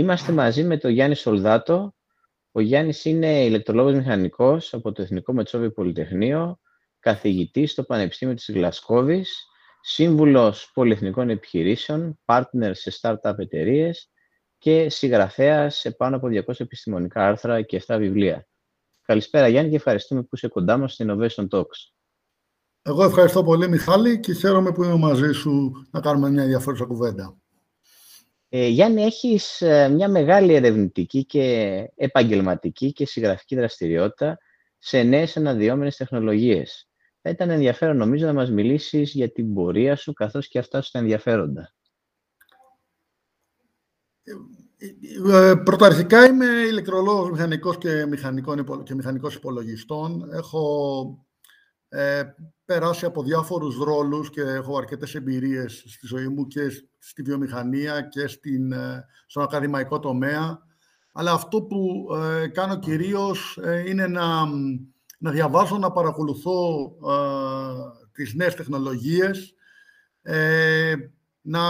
Είμαστε μαζί με τον Γιάννη Σολδάτο. Ο Γιάννης είναι ηλεκτρολόγος μηχανικός από το Εθνικό Μετσόβιο Πολυτεχνείο, καθηγητής στο Πανεπιστήμιο της Γλασκόβης, σύμβουλος πολυεθνικών επιχειρήσεων, partner σε startup εταιρείες και συγγραφέας σε πάνω από 200 επιστημονικά άρθρα και 7 βιβλία. Καλησπέρα Γιάννη και ευχαριστούμε που είσαι κοντά μας στην Innovation Talks. Εγώ ευχαριστώ πολύ Μιχάλη και χαίρομαι που είμαι μαζί σου να κάνουμε μια ενδιαφέρουσα κουβέντα. Ε, Γιάννη, έχεις ε, μια μεγάλη ερευνητική και επαγγελματική και συγγραφική δραστηριότητα σε νέες αναδυόμενες τεχνολογίες. Θα ήταν ενδιαφέρον νομίζω να μας μιλήσεις για την πορεία σου καθώς και αυτά στα ενδιαφέροντα. Ε, πρωταρχικά είμαι ηλεκτρολόγος μηχανικός και, μηχανικών, και μηχανικός υπολογιστών. Έχω ε, περάσει από διάφορους ρόλους και έχω αρκετές εμπειρίες στη ζωή μου και στη βιομηχανία και στην, ε, στον ακαδημαϊκό τομέα. Αλλά αυτό που ε, κάνω κυρίως ε, είναι να, να διαβάζω, να παρακολουθώ ε, τις νέες τεχνολογίες, να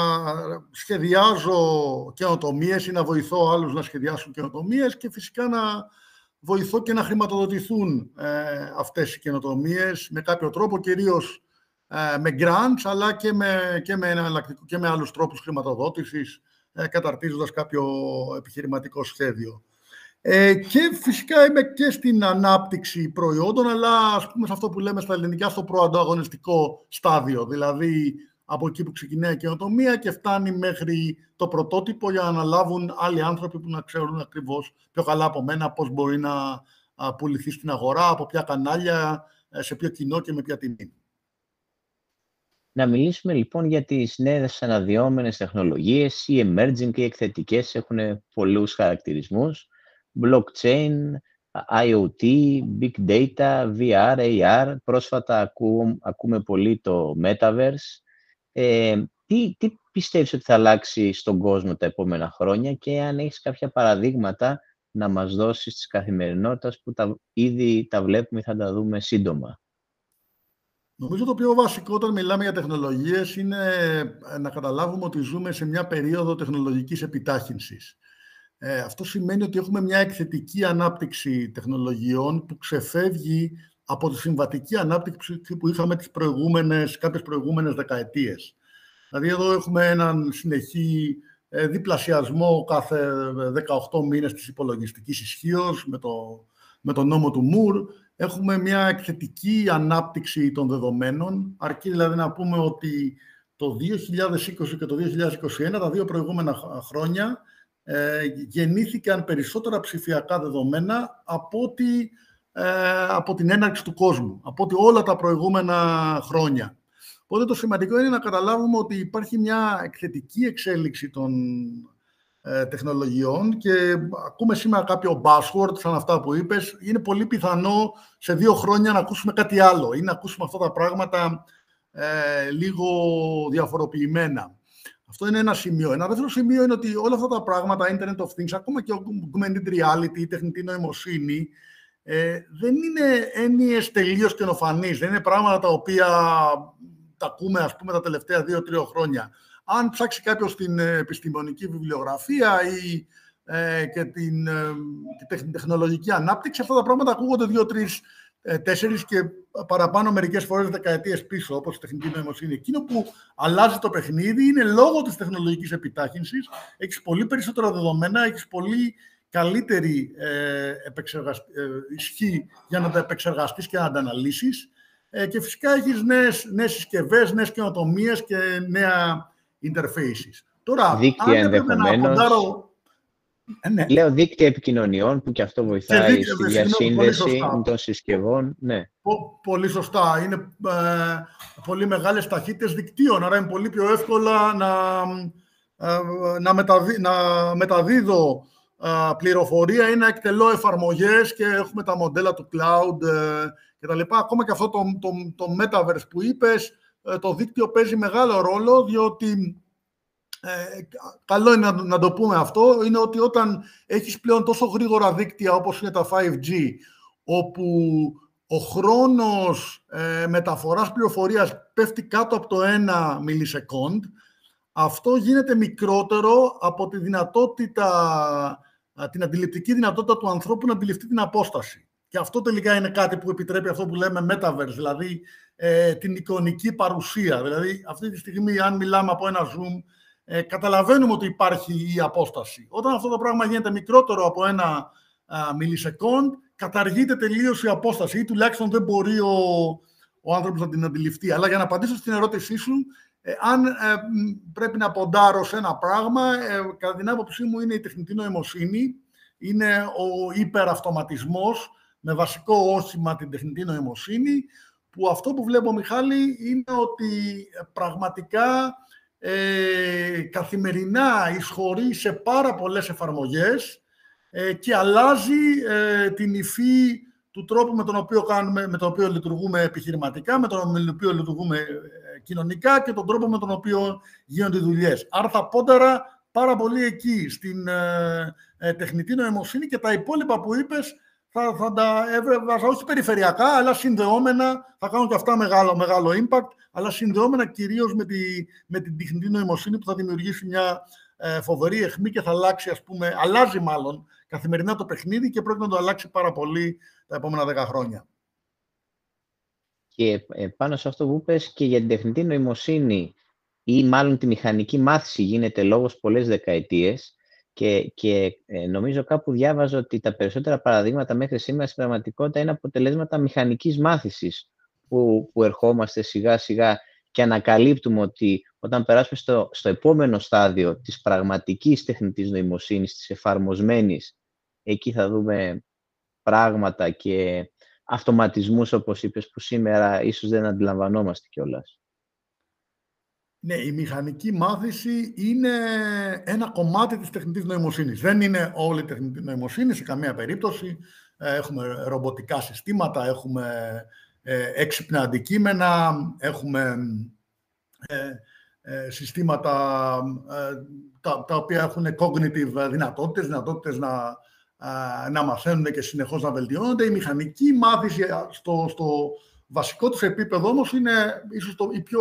σχεδιάζω καινοτομίες ή να βοηθώ άλλους να σχεδιάσουν καινοτομίες και φυσικά να βοηθώ και να χρηματοδοτηθούν ε, αυτές οι καινοτομίες με κάποιο τρόπο, κυρίως ε, με grants, αλλά και με, και με, και με άλλους τρόπους χρηματοδότησης, ε, καταρτίζοντας κάποιο επιχειρηματικό σχέδιο. Ε, και φυσικά είμαι και στην ανάπτυξη προϊόντων, αλλά ας πούμε σε αυτό που λέμε στα ελληνικά, στο προανταγωνιστικό στάδιο. Δηλαδή, από εκεί που ξεκινάει η καινοτομία και φτάνει μέχρι το πρωτότυπο για να αναλάβουν άλλοι άνθρωποι που να ξέρουν ακριβώς πιο καλά από μένα πώς μπορεί να πουληθεί στην αγορά, από ποια κανάλια, ε, σε ποιο κοινό και με ποια τιμή. Να μιλήσουμε λοιπόν για τις νέες αναδυόμενες τεχνολογίες, οι emerging και οι εκθετικές έχουν πολλούς χαρακτηρισμούς. Blockchain, IoT, Big Data, VR, AR. Πρόσφατα ακούμε πολύ το Metaverse. Ε, τι, τι πιστεύεις ότι θα αλλάξει στον κόσμο τα επόμενα χρόνια και αν έχεις κάποια παραδείγματα να μας δώσεις της καθημερινότητας που τα, ήδη τα βλέπουμε ή θα τα δούμε σύντομα; Νομίζω το πιο βασικό όταν μιλάμε για τεχνολογίες είναι ε, να καταλάβουμε ότι ζούμε σε μια περίοδο τεχνολογικής επιτάχυνσης. Ε, αυτό σημαίνει ότι έχουμε μια εκθετική ανάπτυξη τεχνολογιών που ξεφεύγει από τη συμβατική ανάπτυξη που είχαμε τις προηγούμενες, κάποιες προηγούμενες δεκαετίες. Δηλαδή εδώ έχουμε έναν συνεχή ε, διπλασιασμό κάθε 18 μήνες της υπολογιστικής ισχύως με το, με το νόμο του Μουρ. Έχουμε μια εκθετική ανάπτυξη των δεδομένων, αρκεί δηλαδή να πούμε ότι το 2020 και το 2021, τα δύο προηγούμενα χρόνια, ε, γεννήθηκαν περισσότερα ψηφιακά δεδομένα από ότι ε, από την έναρξη του κόσμου, από ότι όλα τα προηγούμενα χρόνια. Οπότε το σημαντικό είναι να καταλάβουμε ότι υπάρχει μια εκθετική εξέλιξη των ε, τεχνολογιών και ακούμε σήμερα κάποιο buzzword σαν αυτά που είπες. Είναι πολύ πιθανό σε δύο χρόνια να ακούσουμε κάτι άλλο ή να ακούσουμε αυτά τα πράγματα ε, λίγο διαφοροποιημένα. Αυτό είναι ένα σημείο. Ένα δεύτερο σημείο είναι ότι όλα αυτά τα πράγματα, Internet of Things, ακόμα και augmented reality, η τεχνητή νοημοσύνη, ε, δεν είναι έννοιες τελείως καινοφανείς, δεν είναι πράγματα τα οποία τα ακούμε ας πούμε τα τελευταία δύο-τρία χρόνια. Αν ψάξει κάποιος την επιστημονική βιβλιογραφία ή ε, και την, ε, την τεχνολογική ανάπτυξη, αυτά τα πράγματα ακούγονται δύο-τρεις ε, τέσσερις και παραπάνω μερικές φορές δεκαετίες πίσω, όπως η τεχνική νοημοσύνη. Εκείνο που αλλάζει το παιχνίδι είναι λόγω της τεχνολογικής επιτάχυνσης. Έχεις πολύ περισσότερα δεδομένα, έχεις πολύ καλύτερη ε, ε, ισχύ για να τα επεξεργαστείς και να τα αναλύσεις. Ε, και φυσικά έχεις νέες, νέες συσκευές, νέες καινοτομίες και νέα interfaces. Τώρα, δίκτυα ενδεχομένως. Ε, ναι. Λέω δίκτυα επικοινωνιών που και αυτό βοηθάει και στη διασύνδεση των συσκευών. Ναι. πολύ σωστά. Είναι ε, πολύ μεγάλες ταχύτητες δικτύων, άρα είναι πολύ πιο εύκολα να, ε, να, να μεταδίδω πληροφορία ή να εκτελώ εφαρμογές και έχουμε τα μοντέλα του cloud ε, και τα λοιπά. Ακόμα και αυτό το, το, το metaverse που είπες, ε, το δίκτυο παίζει μεγάλο ρόλο, διότι ε, καλό είναι να, να, το πούμε αυτό, είναι ότι όταν έχεις πλέον τόσο γρήγορα δίκτυα όπως είναι τα 5G, όπου ο χρόνος ε, μεταφοράς πληροφορίας πέφτει κάτω από το 1 millisecond, αυτό γίνεται μικρότερο από τη δυνατότητα, την αντιληπτική δυνατότητα του ανθρώπου να αντιληφθεί την απόσταση. Και αυτό τελικά είναι κάτι που επιτρέπει αυτό που λέμε metaverse, δηλαδή ε, την εικονική παρουσία. Δηλαδή, αυτή τη στιγμή, αν μιλάμε από ένα zoom, ε, καταλαβαίνουμε ότι υπάρχει η απόσταση. Όταν αυτό το πράγμα γίνεται μικρότερο από ένα μιλισεκόντ, καταργείται τελείως η απόσταση ή τουλάχιστον δεν μπορεί ο, ο άνθρωπος να την αντιληφθεί. Αλλά για να απαντήσω στην ερώτησή σου, ε, αν ε, πρέπει να ποντάρω σε ένα πράγμα, ε, κατά την άποψή μου είναι η τεχνητή νοημοσύνη, είναι ο υπεραυτοματισμός με βασικό όχημα την τεχνητή νοημοσύνη, που αυτό που βλέπω, Μιχάλη, είναι ότι πραγματικά ε, καθημερινά εισχωρεί σε πάρα πολλές εφαρμογές ε, και αλλάζει ε, την υφή του τρόπου με τον οποίο, κάνουμε, με τον οποίο λειτουργούμε επιχειρηματικά, με τον οποίο λειτουργούμε ε, κοινωνικά και τον τρόπο με τον οποίο γίνονται οι δουλειές. Άρα θα πόνταρα πάρα πολύ εκεί, στην ε, τεχνητή νοημοσύνη και τα υπόλοιπα που είπες θα, θα τα έβρεβα, όχι περιφερειακά, αλλά συνδεόμενα, θα κάνουν και αυτά μεγάλο, μεγάλο impact, αλλά συνδεόμενα κυρίως με, τη, με την τεχνητή νοημοσύνη που θα δημιουργήσει μια ε, φοβερή αιχμή και θα αλλάξει, ας πούμε, αλλάζει μάλλον καθημερινά το παιχνίδι και πρέπει να το αλλάξει πάρα πολύ τα επόμενα δέκα χρόνια. Και ε, πάνω σε αυτό που είπες και για την τεχνητή νοημοσύνη ή μάλλον τη μηχανική μάθηση γίνεται λόγος πολλές δεκαετίες και, και ε, νομίζω κάπου διάβαζα ότι τα περισσότερα παραδείγματα μέχρι σήμερα στην πραγματικότητα είναι αποτελέσματα μηχανικής μάθησης που, που ερχόμαστε σιγά σιγά και ανακαλύπτουμε ότι όταν περάσουμε στο, στο επόμενο στάδιο της πραγματικής τεχνητής νοημοσύνης, της εφαρμοσμένης, εκεί θα δούμε πράγματα και αυτοματισμούς, όπως είπες, που σήμερα ίσως δεν αντιλαμβανόμαστε κιόλας. Ναι, η μηχανική μάθηση είναι ένα κομμάτι της τεχνητής νοημοσύνης. Δεν είναι όλη η τεχνητή νοημοσύνη, σε καμία περίπτωση. Ε, έχουμε ρομποτικά συστήματα, έχουμε ε, έξυπνα αντικείμενα, έχουμε ε, συστήματα τα, τα οποία έχουν cognitive δυνατότητες, δυνατότητες να, να μαθαίνουν και συνεχώς να βελτιώνονται. Η μηχανική μάθηση στο, στο, βασικό του επίπεδο όμως είναι ίσως το, η πιο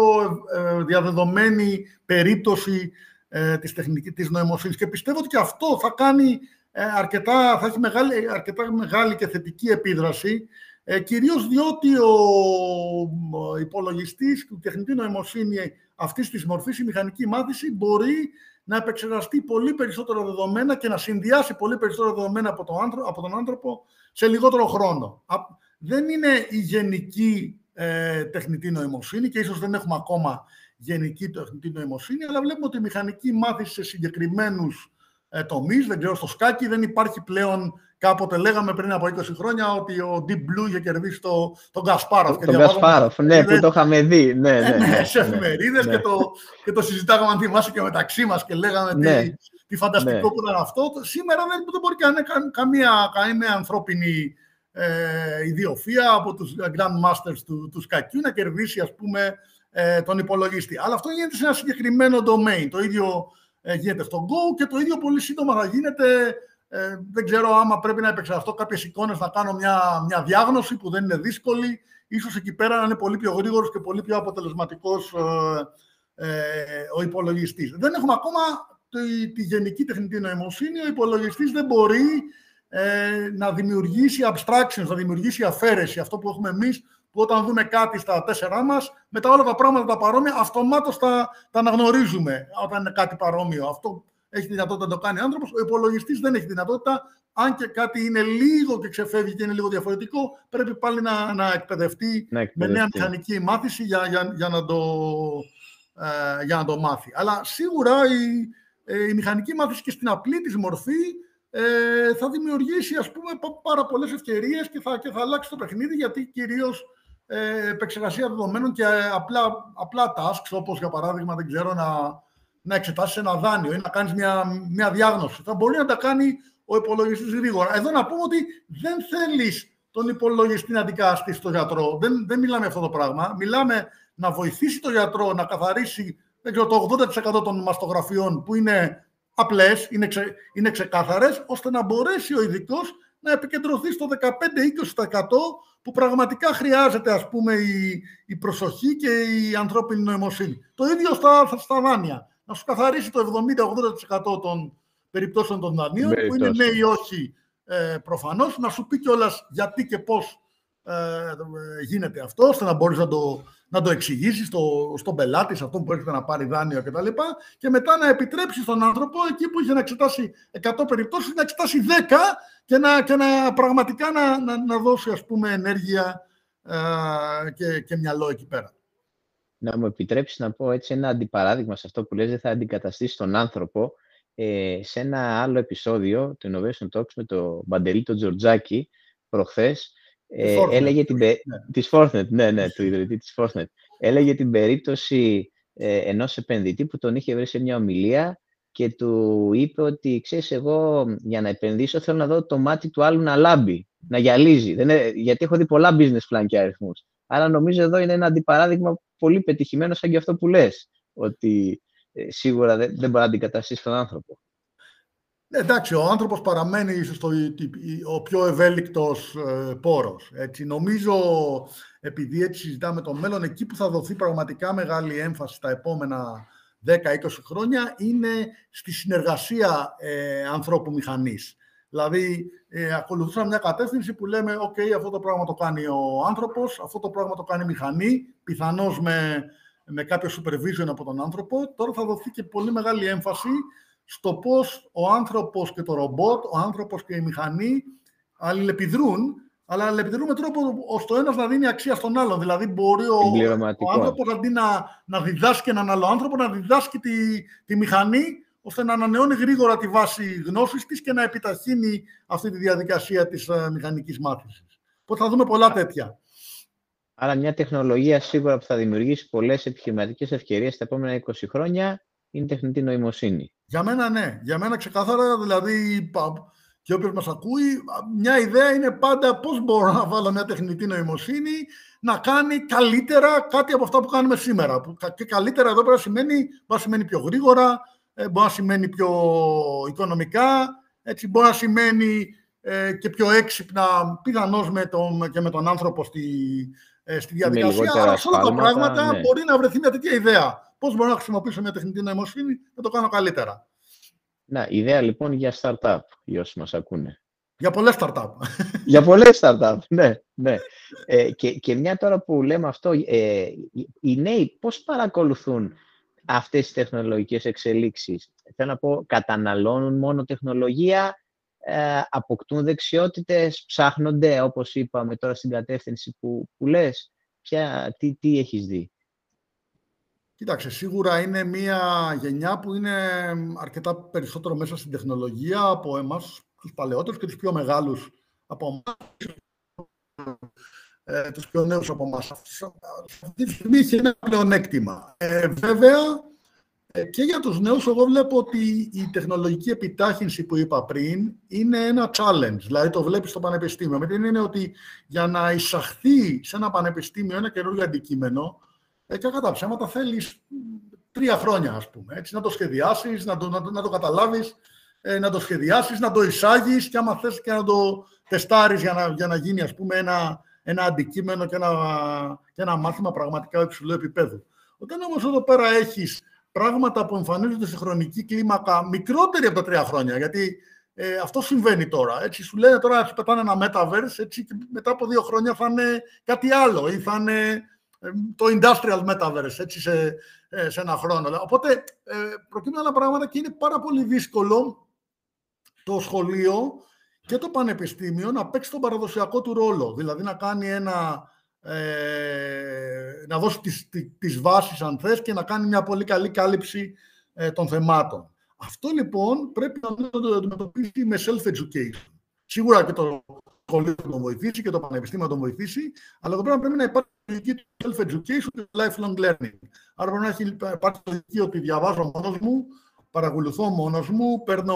ε, διαδεδομένη περίπτωση ε, της τεχνικής της νοημοσύνης. Και πιστεύω ότι και αυτό θα κάνει ε, αρκετά, θα έχει μεγάλη, αρκετά μεγάλη και θετική επίδραση, ε, κυρίως διότι ο, ο υπολογιστής του τεχνητή νοημοσύνη αυτής της μορφής, η μηχανική μάθηση, μπορεί να επεξεργαστεί πολύ περισσότερα δεδομένα και να συνδυάσει πολύ περισσότερα δεδομένα από τον άνθρωπο, από τον άνθρωπο σε λιγότερο χρόνο. Δεν είναι η γενική ε, τεχνητή νοημοσύνη και ίσως δεν έχουμε ακόμα γενική τεχνητή νοημοσύνη, αλλά βλέπουμε ότι η μηχανική μάθηση σε συγκεκριμένους ε, τομείς, δεν ξέρω, στο σκάκι δεν υπάρχει πλέον, κάποτε λέγαμε πριν από 20 χρόνια ότι ο Deep Blue είχε κερδίσει το, τον Κασπάροφ. Τον Κασπάροφ, ναι, που το είχαμε δει. Ναι, ναι, ναι, ναι, σε ναι, εφημερίδες ναι. και, το, και το συζητάγαμε, αν θυμάσαι, και μεταξύ μας και λέγαμε ναι. τι, τι φανταστικό ναι. που ήταν αυτό. Σήμερα δεν, δεν μπορεί κανένα, καμία, καμία ανθρώπινη ε, ιδιοφία από τους Grandmasters του, του σκακιού να κερδίσει ας πούμε ε, τον υπολογιστή. Αλλά αυτό γίνεται σε ένα συγκεκριμένο domain. Το ίδιο ε, γίνεται στο Go και το ίδιο πολύ σύντομα θα γίνεται ε, δεν ξέρω άμα πρέπει να επεξεργαστώ κάποιες εικόνες να κάνω μια, μια διάγνωση που δεν είναι δύσκολη. Ίσως εκεί πέρα να είναι πολύ πιο γρήγορος και πολύ πιο αποτελεσματικός ε, ε, ο υπολογιστής. Δεν έχουμε ακόμα τη, τη γενική τεχνητή νοημοσύνη. Ο υπολογιστής δεν μπορεί ε, να δημιουργήσει abstractions, να δημιουργήσει αφαίρεση. Αυτό που έχουμε εμείς, που όταν δούμε κάτι στα τέσσερά μας, μετά όλα τα πράγματα τα παρόμοια, αυτομάτως τα, τα αναγνωρίζουμε όταν είναι κάτι παρόμοιο. Αυτό έχει δυνατότητα να το κάνει ο άνθρωπος. Ο υπολογιστής δεν έχει δυνατότητα. Αν και κάτι είναι λίγο και ξεφεύγει και είναι λίγο διαφορετικό, πρέπει πάλι να, να, εκπαιδευτεί, με νέα μηχανική μάθηση για, για, για, να, το, ε, για να το μάθει. Αλλά σίγουρα η, ε, η μηχανική μάθηση και στην απλή της μορφή ε, θα δημιουργήσει ας πούμε πάρα πολλές ευκαιρίες και θα, και θα αλλάξει το παιχνίδι γιατί κυρίως ε, επεξεργασία δεδομένων και απλά, απλά tasks όπως για παράδειγμα δεν ξέρω να, να εξετάσεις ένα δάνειο ή να κάνεις μια, μια διάγνωση. Θα μπορεί να τα κάνει ο υπολογιστής γρήγορα. Εδώ να πούμε ότι δεν θέλεις τον υπολογιστή να αντικαταστήσει τον γιατρό. Δεν, δεν μιλάμε αυτό το πράγμα. Μιλάμε να βοηθήσει τον γιατρό να καθαρίσει δεν ξέρω, το 80% των μαστογραφιών που είναι απλές, είναι, ξε, είναι ξεκάθαρες, ώστε να μπορέσει ο ειδικός να επικεντρωθεί στο 15-20% που πραγματικά χρειάζεται ας πούμε η, η προσοχή και η ανθρώπινη νοημοσύνη. Το ίδιο στα, στα δάνεια. Να σου καθαρίσει το 70-80% των περιπτώσεων των δανείων, που είναι ναι ή όχι ε, προφανώς, να σου πει κιόλας γιατί και πώς ε, γίνεται αυτό, ώστε να μπορείς να το, να το εξηγήσεις στο, στον πελάτη, σε αυτόν που έρχεται να πάρει δάνειο κτλ. Και, και μετά να επιτρέψεις στον άνθρωπο, εκεί που είχε να εξετάσει 100 περιπτώσεις, να εξετάσει 10 και να, και να πραγματικά να, να, να δώσει ας πούμε, ενέργεια ε, και, και μυαλό εκεί πέρα. Να μου επιτρέψεις να πω έτσι ένα αντιπαράδειγμα σε αυτό που λες, δεν θα αντικαταστήσει τον άνθρωπο. Ε, σε ένα άλλο επεισόδιο του Innovation Talks με τον Μπαντερί τον Τζορτζάκη προχθές, ε, έλεγε την, ναι. της Fortnite, ναι, ναι, του ιδρυτή της Fortnite. Έλεγε την περίπτωση ε, ενός επενδυτή που τον είχε βρει σε μια ομιλία και του είπε ότι, ξέρεις, εγώ για να επενδύσω θέλω να δω το μάτι του άλλου να λάμπει, να γυαλίζει. Δεν είναι, γιατί έχω δει πολλά business plan και αριθμούς. Άρα νομίζω εδώ είναι ένα αντιπαράδειγμα πολύ πετυχημένο σαν και αυτό που λες, ότι ε, σίγουρα δεν, δεν μπορεί να αντικαταστήσει τον άνθρωπο. Ναι, εντάξει, ο άνθρωπος παραμένει ίσως το, ο πιο ευέλικτος ε, πόρος. Έτσι, νομίζω, επειδή έτσι συζητάμε το μέλλον, εκεί που θα δοθεί πραγματικά μεγάλη έμφαση τα επόμενα 10-20 χρόνια είναι στη συνεργασία ε, ανθρώπου μηχανής. Δηλαδή, ε, ακολουθούσαμε μια κατεύθυνση που λέμε «ΟΚ, αυτό το πράγμα το κάνει ο άνθρωπος, αυτό το πράγμα το κάνει η μηχανή, πιθανώς με, με κάποιο supervision από τον άνθρωπο». Τώρα θα δοθεί και πολύ μεγάλη έμφαση στο πώς ο άνθρωπος και το ρομπότ, ο άνθρωπος και η μηχανή αλληλεπιδρούν, αλλά αλληλεπιδρούν με τρόπο ώστε ο ένας να δίνει αξία στον άλλον. Δηλαδή μπορεί ο, ο άνθρωπος αντί να, να διδάσκει έναν άλλο άνθρωπο, να διδάσκει τη, τη μηχανή ώστε να ανανεώνει γρήγορα τη βάση γνώσης της και να επιταχύνει αυτή τη διαδικασία της uh, μηχανικής μάθησης. Οπότε θα δούμε πολλά τέτοια. Άρα μια τεχνολογία σίγουρα που θα δημιουργήσει πολλές επιχειρηματικές ευκαιρίες τα επόμενα 20 χρόνια είναι τεχνητή νοημοσύνη. Για μένα ναι. Για μένα ξεκάθαρα, δηλαδή, και όποιος μας ακούει, μια ιδέα είναι πάντα πώς μπορώ να βάλω μια τεχνητή νοημοσύνη να κάνει καλύτερα κάτι από αυτά που κάνουμε σήμερα. Και καλύτερα εδώ πέρα σημαίνει, μπορεί να σημαίνει πιο γρήγορα, ε, μπορεί να σημαίνει πιο οικονομικά, έτσι μπορεί να σημαίνει ε, και πιο έξυπνα, πιθανώς με τον, και με τον άνθρωπο στη, ε, στη διαδικασία. Αλλά σε όλα τα πράγματα ναι. μπορεί να βρεθεί μια τέτοια ιδέα. Πώς μπορώ να χρησιμοποιήσω μια τεχνητή νοημοσύνη να το κάνω καλύτερα. Να, ιδέα λοιπόν για startup, για όσοι μας ακούνε. Για πολλές startup. για πολλές startup, ναι. ναι. Ε, και, και μια τώρα που λέμε αυτό, ε, οι νέοι πώς παρακολουθούν αυτές τις τεχνολογικές εξελίξεις. Θέλω να πω, καταναλώνουν μόνο τεχνολογία, ε, αποκτούν δεξιότητες, ψάχνονται, όπως είπαμε τώρα στην κατεύθυνση που, που λες. Ποια, τι, τι έχεις δει; Κοίταξε, σίγουρα είναι μια γενιά που είναι αρκετά περισσότερο μέσα στην τεχνολογία από εμάς, τους παλαιότερους και τους πιο μεγάλους από εμάς, ε, τους πιο νέους από εμάς. Αυτή τη στιγμή έχει ένα πλεονέκτημα. Ε, βέβαια, ε, και για τους νέους, εγώ βλέπω ότι η τεχνολογική επιτάχυνση που είπα πριν είναι ένα challenge, δηλαδή το βλέπεις στο πανεπιστήμιο. Με την είναι ότι για να εισαχθεί σε ένα πανεπιστήμιο ένα καινούργιο αντικείμενο, ε, και κατά ψέματα θέλεις τρία χρόνια, ας πούμε. Έτσι, να το σχεδιάσεις, να το, να το, να το καταλάβεις, ε, να το σχεδιάσεις, να το εισάγεις και άμα θες και να το τεστάρεις για να, για να γίνει, ας πούμε, ένα, ένα αντικείμενο και ένα, και ένα μάθημα πραγματικά υψηλού επίπεδου. Όταν όμως εδώ πέρα έχεις πράγματα που εμφανίζονται σε χρονική κλίμακα μικρότερη από τα τρία χρόνια, γιατί ε, αυτό συμβαίνει τώρα. Έτσι, σου λένε τώρα να πετάνε ένα metaverse έτσι, και μετά από δύο χρόνια θα είναι κάτι άλλο ή θα είναι το industrial metaverse έτσι, σε, ε, σε ένα χρόνο. Οπότε ε, προκύπτουν άλλα πράγματα και είναι πάρα πολύ δύσκολο το σχολείο και το πανεπιστήμιο να παίξει τον παραδοσιακό του ρόλο. Δηλαδή να κάνει ένα, ε, να δώσει τις, τις, βάσεις αν θες και να κάνει μια πολύ καλή κάλυψη ε, των θεμάτων. Αυτό λοιπόν πρέπει να το αντιμετωπίσει με self-education. Σίγουρα και το σχολείο θα τον βοηθήσει και το πανεπιστήμιο θα τον βοηθήσει, αλλά εδώ πέρα πρέπει να υπάρχει λογική self-education και lifelong learning. Άρα πρέπει να έχει υπάρχει λογική ότι διαβάζω μόνος μου, παρακολουθώ μόνος μου, παίρνω,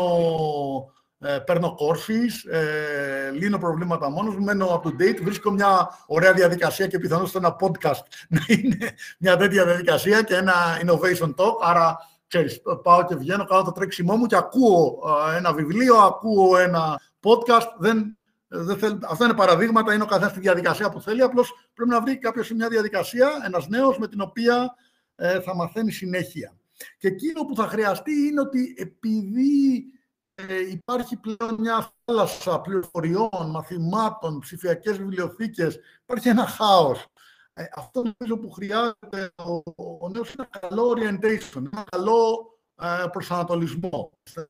ε, παίρνω courses, ε, λύνω προβλήματα μόνος μου, μένω up to date, βρίσκω μια ωραία διαδικασία και πιθανώς ένα podcast να είναι μια τέτοια διαδικασία και ένα innovation talk, άρα ξέρεις, πάω και βγαίνω, κάνω το τρέξιμό μου και ακούω ε, ένα βιβλίο, ακούω ένα podcast, δεν δεν θέλ, αυτά είναι παραδείγματα, είναι ο καθένας στη διαδικασία που θέλει. Απλώς πρέπει να βρει κάποιος μια διαδικασία, ένας νέος, με την οποία ε, θα μαθαίνει συνέχεια. Και εκείνο που θα χρειαστεί είναι ότι επειδή ε, υπάρχει πλέον μια θάλασσα πληροφοριών, μαθημάτων, ψηφιακές βιβλιοθήκες, υπάρχει ένα χάος. Ε, αυτό νομίζω που χρειάζεται ο, ο νέος είναι ένα καλό orientation, ένα καλό ε, προσανατολισμό, να,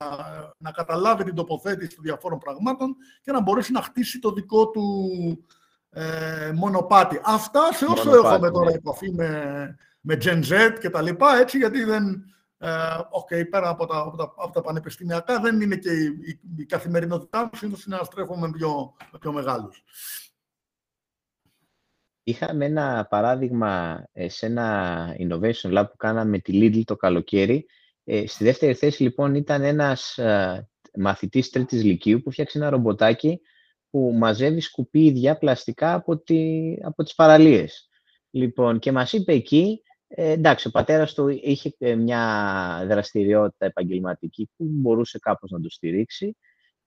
να καταλάβει την τοποθέτηση των διαφόρων πραγμάτων και να μπορέσει να χτίσει το δικό του ε, μονοπάτι. Αυτά σε όσο μονοπάτι, έχουμε τώρα ναι. επαφή με, με Gen Z και τα λοιπά, έτσι, γιατί δεν... Ε, okay, πέρα από τα, από, τα, από τα πανεπιστημιακά δεν είναι και η, η, η καθημερινότητά μου, συνήθως είναι να στρέφομαι με πιο, με πιο μεγάλους. Είχαμε ένα παράδειγμα ε, σε ένα innovation lab που κάναμε με τη Lidl το καλοκαίρι. Ε, στη δεύτερη θέση λοιπόν ήταν ένας ε, μαθητής τρίτης λυκείου που φτιάξε ένα ρομποτάκι που μαζεύει σκουπίδια πλαστικά από, τη, από τις παραλίες. Λοιπόν, και μας είπε εκεί, ε, εντάξει, ο πατέρας του είχε ε, μια δραστηριότητα επαγγελματική που μπορούσε κάπως να το στηρίξει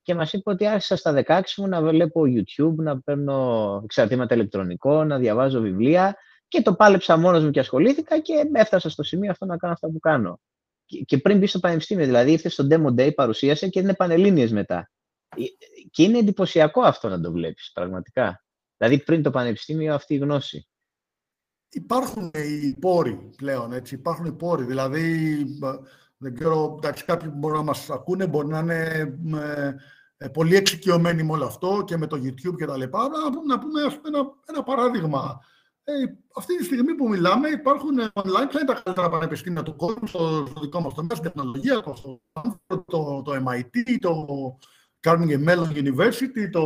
και μας είπε ότι άρχισα στα 16 μου να βλέπω YouTube, να παίρνω εξαρτήματα ηλεκτρονικών, να διαβάζω βιβλία και το πάλεψα μόνος μου και ασχολήθηκα και έφτασα στο σημείο αυτό να κάνω αυτά που κάνω. Και πριν μπει στο πανεπιστήμιο, δηλαδή ήρθε στο Demo Day, παρουσίασε και είναι πανελλήνιες μετά. Ε, και είναι εντυπωσιακό αυτό να το βλέπεις, πραγματικά. Δηλαδή πριν το πανεπιστήμιο αυτή η γνώση. Υπάρχουν οι πόροι πλέον, έτσι. Υπάρχουν οι πόροι. Δηλαδή, δεν ξέρω, εντάξει, κάποιοι που μπορούν να μας ακούνε μπορεί να είναι ε, πολύ εξοικειωμένοι με όλο αυτό και με το YouTube και τα λοιπά. Να, να πούμε ας πούμε, ένα, ένα παράδειγμα. Ε, αυτή τη στιγμή που μιλάμε υπάρχουν online, ποια είναι τα καλύτερα πανεπιστήμια του κόσμου στο, στο δικό μας τομέα, στην τεχνολογία, το, το, το MIT, το, Carnegie Mellon University, το,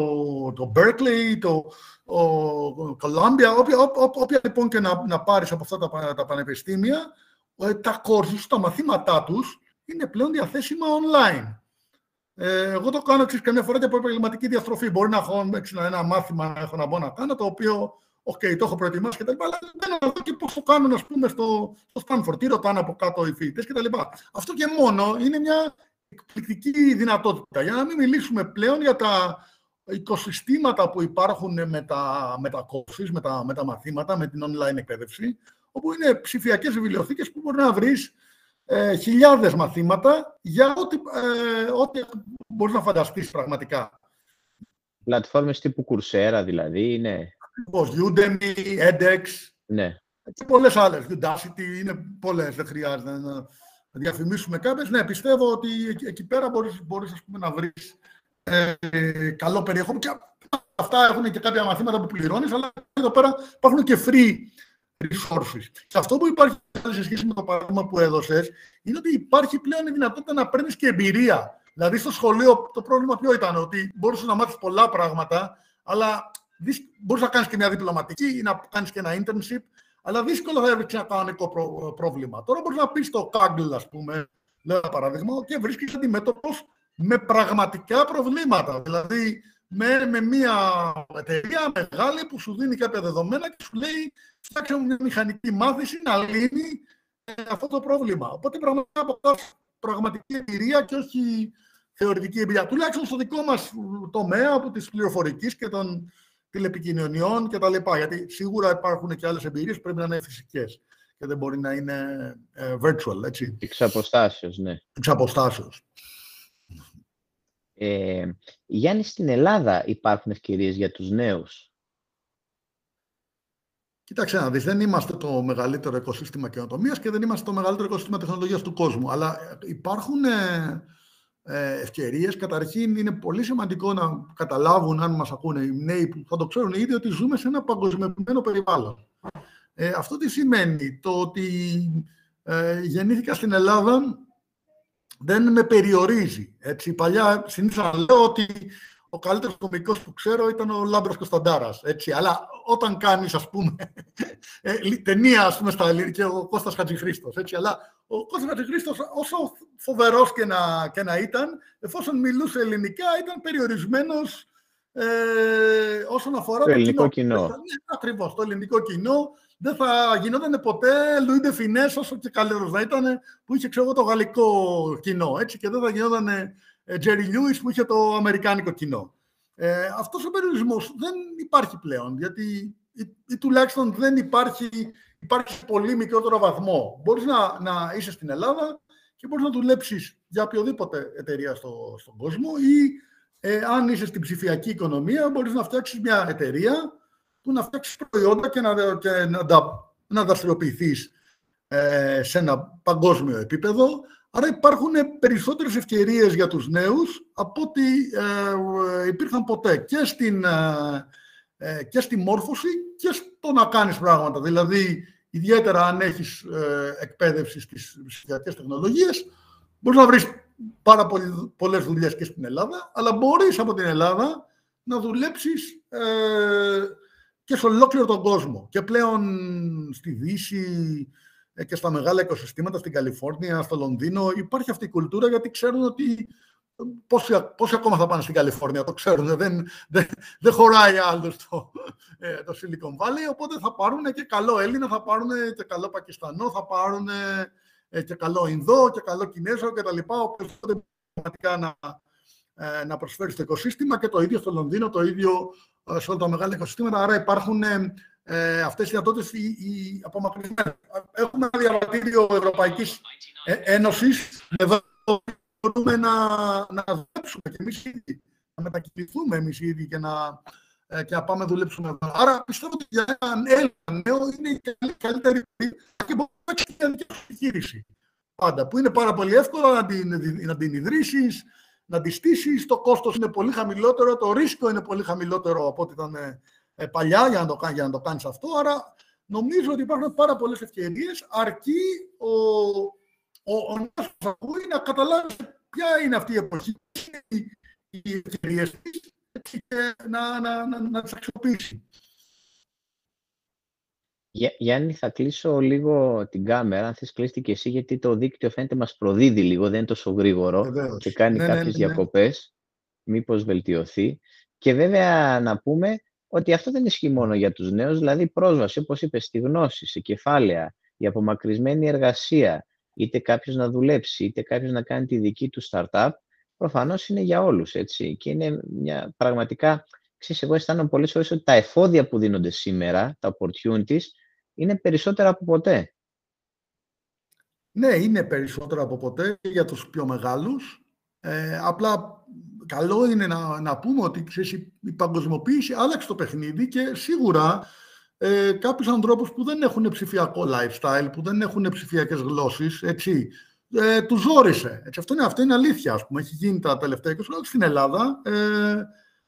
το Berkeley, το ο, Columbia, όποια, όποια, λοιπόν και να, να πάρεις από αυτά τα, τα πανεπιστήμια, ε, τα κόρσους, τα μαθήματά τους είναι πλέον διαθέσιμα online. Ε, εγώ το κάνω εξής, καμιά φορά και από επαγγελματική διαστροφή. Μπορεί να έχω έξι, ένα μάθημα να έχω να μπω να κάνω, το οποίο okay, το έχω προετοιμάσει και τα λοιπά, αλλά δεν να δω και πώς το κάνουν, ας πούμε, στο, στο Stanford, τι ρωτάνε από κάτω οι φοιτητές και τα λοιπά. Αυτό και μόνο είναι μια εκπληκτική δυνατότητα. Για να μην μιλήσουμε πλέον για τα οικοσυστήματα που υπάρχουν με τα, με τα με τα, με τα μαθήματα, με την online εκπαίδευση, όπου είναι ψηφιακές βιβλιοθήκες που μπορεί να βρεις ε, χιλιάδες μαθήματα για ό,τι, ε, ό,τι μπορείς να φανταστείς πραγματικά. Πλατφόρμες τύπου Coursera δηλαδή είναι. Ακριβώς, Udemy, edX ναι. και πολλές άλλες. Udacity είναι πολλές, δεν χρειάζεται να να διαφημίσουμε κάποιες. Ναι, πιστεύω ότι εκεί πέρα μπορείς, μπορείς ας πούμε, να βρεις ε, καλό περιεχόμενο. Και αυτά έχουν και κάποια μαθήματα που πληρώνεις, αλλά εδώ πέρα υπάρχουν και free resources. Και αυτό που υπάρχει σε σχέση με το παράδειγμα που έδωσες, είναι ότι υπάρχει πλέον η δυνατότητα να παίρνεις και εμπειρία. Δηλαδή στο σχολείο το πρόβλημα ποιο ήταν, ότι μπορούσες να μάθεις πολλά πράγματα, αλλά μπορείς να κάνεις και μια διπλωματική ή να κάνεις και ένα internship αλλά δύσκολα θα έβριξε ένα κανονικό πρόβλημα. Τώρα μπορείς να πεις στο Kaggle, ας πούμε, λέω ένα παράδειγμα, και βρίσκεις αντιμέτωπος με πραγματικά προβλήματα. Δηλαδή, με, με μια εταιρεία μεγάλη που σου δίνει κάποια δεδομένα και σου λέει φτιάξε μια μηχανική μάθηση να λύνει ε, αυτό το πρόβλημα. Οπότε πραγματικά αποκτάς πραγματική εμπειρία και όχι θεωρητική εμπειρία. Τουλάχιστον στο δικό μας τομέα από της πληροφορικής και των τηλεπικοινωνιών κτλ. Γιατί σίγουρα υπάρχουν και άλλες εμπειρίες που πρέπει να είναι φυσικές και δεν μπορεί να είναι ε, virtual, έτσι. Εξ αποστάσεως, ναι. Εξ αποστάσεως. Ε, Γιάννη, στην Ελλάδα υπάρχουν ευκαιρίες για τους νέους; Κοίταξε να δεις, δεν είμαστε το μεγαλύτερο οικοσύστημα καινοτομίας και δεν είμαστε το μεγαλύτερο οικοσύστημα τεχνολογίας του κόσμου. Αλλά υπάρχουν ε, ε, ευκαιρίες. Καταρχήν είναι πολύ σημαντικό να καταλάβουν, αν μας ακούνε οι νέοι που θα το ξέρουν ήδη, ότι ζούμε σε ένα παγκοσμιοποιημένο περιβάλλον. Ε, αυτό τι σημαίνει, το ότι ε, γεννήθηκα στην Ελλάδα δεν με περιορίζει. Έτσι, παλιά συνήθως να λέω ότι ο καλύτερος κομικός που ξέρω ήταν ο Λάμπρος Κωνσταντάρας. Έτσι. Αλλά όταν κάνεις, ας πούμε, ε, ταινία, ας πούμε, στα ελληνικά, και ο Κώστας Χατζηχρήστος, έτσι. Αλλά ο Κώστας Χατζηχρήστος, όσο φοβερός και να, και να ήταν, εφόσον μιλούσε ελληνικά, ήταν περιορισμένος ε, όσον αφορά το, ελληνικό κοινό. κοινό. Ναι, ακριβώς, το ελληνικό κοινό. Δεν θα γινόταν ποτέ Λουίντε Φινές, όσο και καλύτερος να ήταν, που είχε, ξέρω το γαλλικό κοινό, έτσι, και δεν θα γινόταν Τζέρι Λιούις που είχε το αμερικάνικο κοινό. Ε, αυτός ο περιορισμός δεν υπάρχει πλέον, γιατί ή, τουλάχιστον δεν υπάρχει, υπάρχει σε πολύ μικρότερο βαθμό. Μπορείς να, να είσαι στην Ελλάδα και μπορείς να δουλέψεις για οποιοδήποτε εταιρεία στο, στον κόσμο ή ε, αν είσαι στην ψηφιακή οικονομία μπορείς να φτιάξεις μια εταιρεία που να φτιάξεις προϊόντα και να, και να, να δραστηριοποιηθείς ε, σε ένα παγκόσμιο επίπεδο. Άρα υπάρχουν περισσότερες ευκαιρίες για τους νέους από ό,τι ε, υπήρχαν ποτέ και στην, ε, ε, και στη μόρφωση και στο να κάνεις πράγματα. Δηλαδή, ιδιαίτερα αν έχεις ε, εκπαίδευση στις ψηφιακές τεχνολογίες, μπορείς να βρεις πάρα πολλές δουλειές και στην Ελλάδα, αλλά μπορείς από την Ελλάδα να δουλέψεις ε, και σε ολόκληρο τον κόσμο. Και πλέον στη Δύση και στα μεγάλα οικοσυστήματα, στην Καλιφόρνια, στο Λονδίνο, υπάρχει αυτή η κουλτούρα γιατί ξέρουν ότι Πόσοι, πόσοι ακόμα θα πάνε στην Καλιφόρνια, το ξέρουν, δεν, δεν, δεν χωράει άλλος το, ε, το Silicon Valley, οπότε θα πάρουν και καλό Έλληνα, θα πάρουν και καλό Πακιστανό, θα πάρουν ε, και καλό Ινδό και καλό Κινέζο κτλ. Οπότε πραγματικά να, ε, να προσφέρει στο οικοσύστημα και το ίδιο στο Λονδίνο, το ίδιο ε, σε όλα τα μεγάλα οικοσυστήματα. Άρα υπάρχουν ε, ε αυτές οι δυνατότητες οι, οι Έχουμε ένα διαβατήριο Ευρωπαϊκής Ένωσης, εδώ μπορούμε να, να δουλέψουμε και εμείς ήδη, να μετακινηθούμε εμείς ήδη και να, ε, και να πάμε να δουλέψουμε εδώ. Άρα πιστεύω ότι για έναν Έλληνα νέο είναι η καλύτερη και μπορεί να έχει μια επιχείρηση. Πάντα, που είναι πάρα πολύ εύκολο να την, να την ιδρύσεις, να τη στήσεις. Το κόστος είναι πολύ χαμηλότερο, το ρίσκο είναι πολύ χαμηλότερο από ό,τι ήταν ε, παλιά για να, το, για να το κάνεις αυτό. Άρα νομίζω ότι υπάρχουν πάρα πολλές ευκαιρίες, αρκεί ο, ο, ο νέος που ακούει να καταλάβει ποια είναι αυτή η εποχή, οι ευκαιρίε της και να, να, να, να τις αξιοποιήσει. Γιάννη, θα κλείσω λίγο την κάμερα, αν θες κλείσει και εσύ, γιατί το δίκτυο φαίνεται μας προδίδει λίγο, δεν είναι τόσο γρήγορο και κάνει ναι, ναι κάποιες ναι, ναι, διακοπές, μήπως βελτιωθεί. Και βέβαια να πούμε ότι αυτό δεν ισχύει μόνο για τους νέους, δηλαδή πρόσβαση, όπως είπες, στη γνώση, σε κεφάλαια, η απομακρυσμένη εργασία, είτε κάποιος να δουλέψει, είτε κάποιος να κάνει τη δική του startup, προφανώς είναι για όλους, έτσι. Και είναι μια πραγματικά, ξέρεις, εγώ αισθάνομαι πολλές φορές ότι τα εφόδια που δίνονται σήμερα, τα opportunities, είναι περισσότερα από ποτέ. Ναι, είναι περισσότερα από ποτέ για τους πιο μεγάλους. Ε, απλά καλό είναι να, να πούμε ότι ξέρεις, η παγκοσμιοποίηση άλλαξε το παιχνίδι και σίγουρα ε, κάποιους ανθρώπους που δεν έχουν ψηφιακό lifestyle, που δεν έχουν ψηφιακές γλώσσες, έτσι, ε, τους ζόρισε. Έτσι, αυτό, είναι, αυτό είναι αλήθεια, ας πούμε. Έχει γίνει τα τελευταία 20 χρόνια στην Ελλάδα, ε,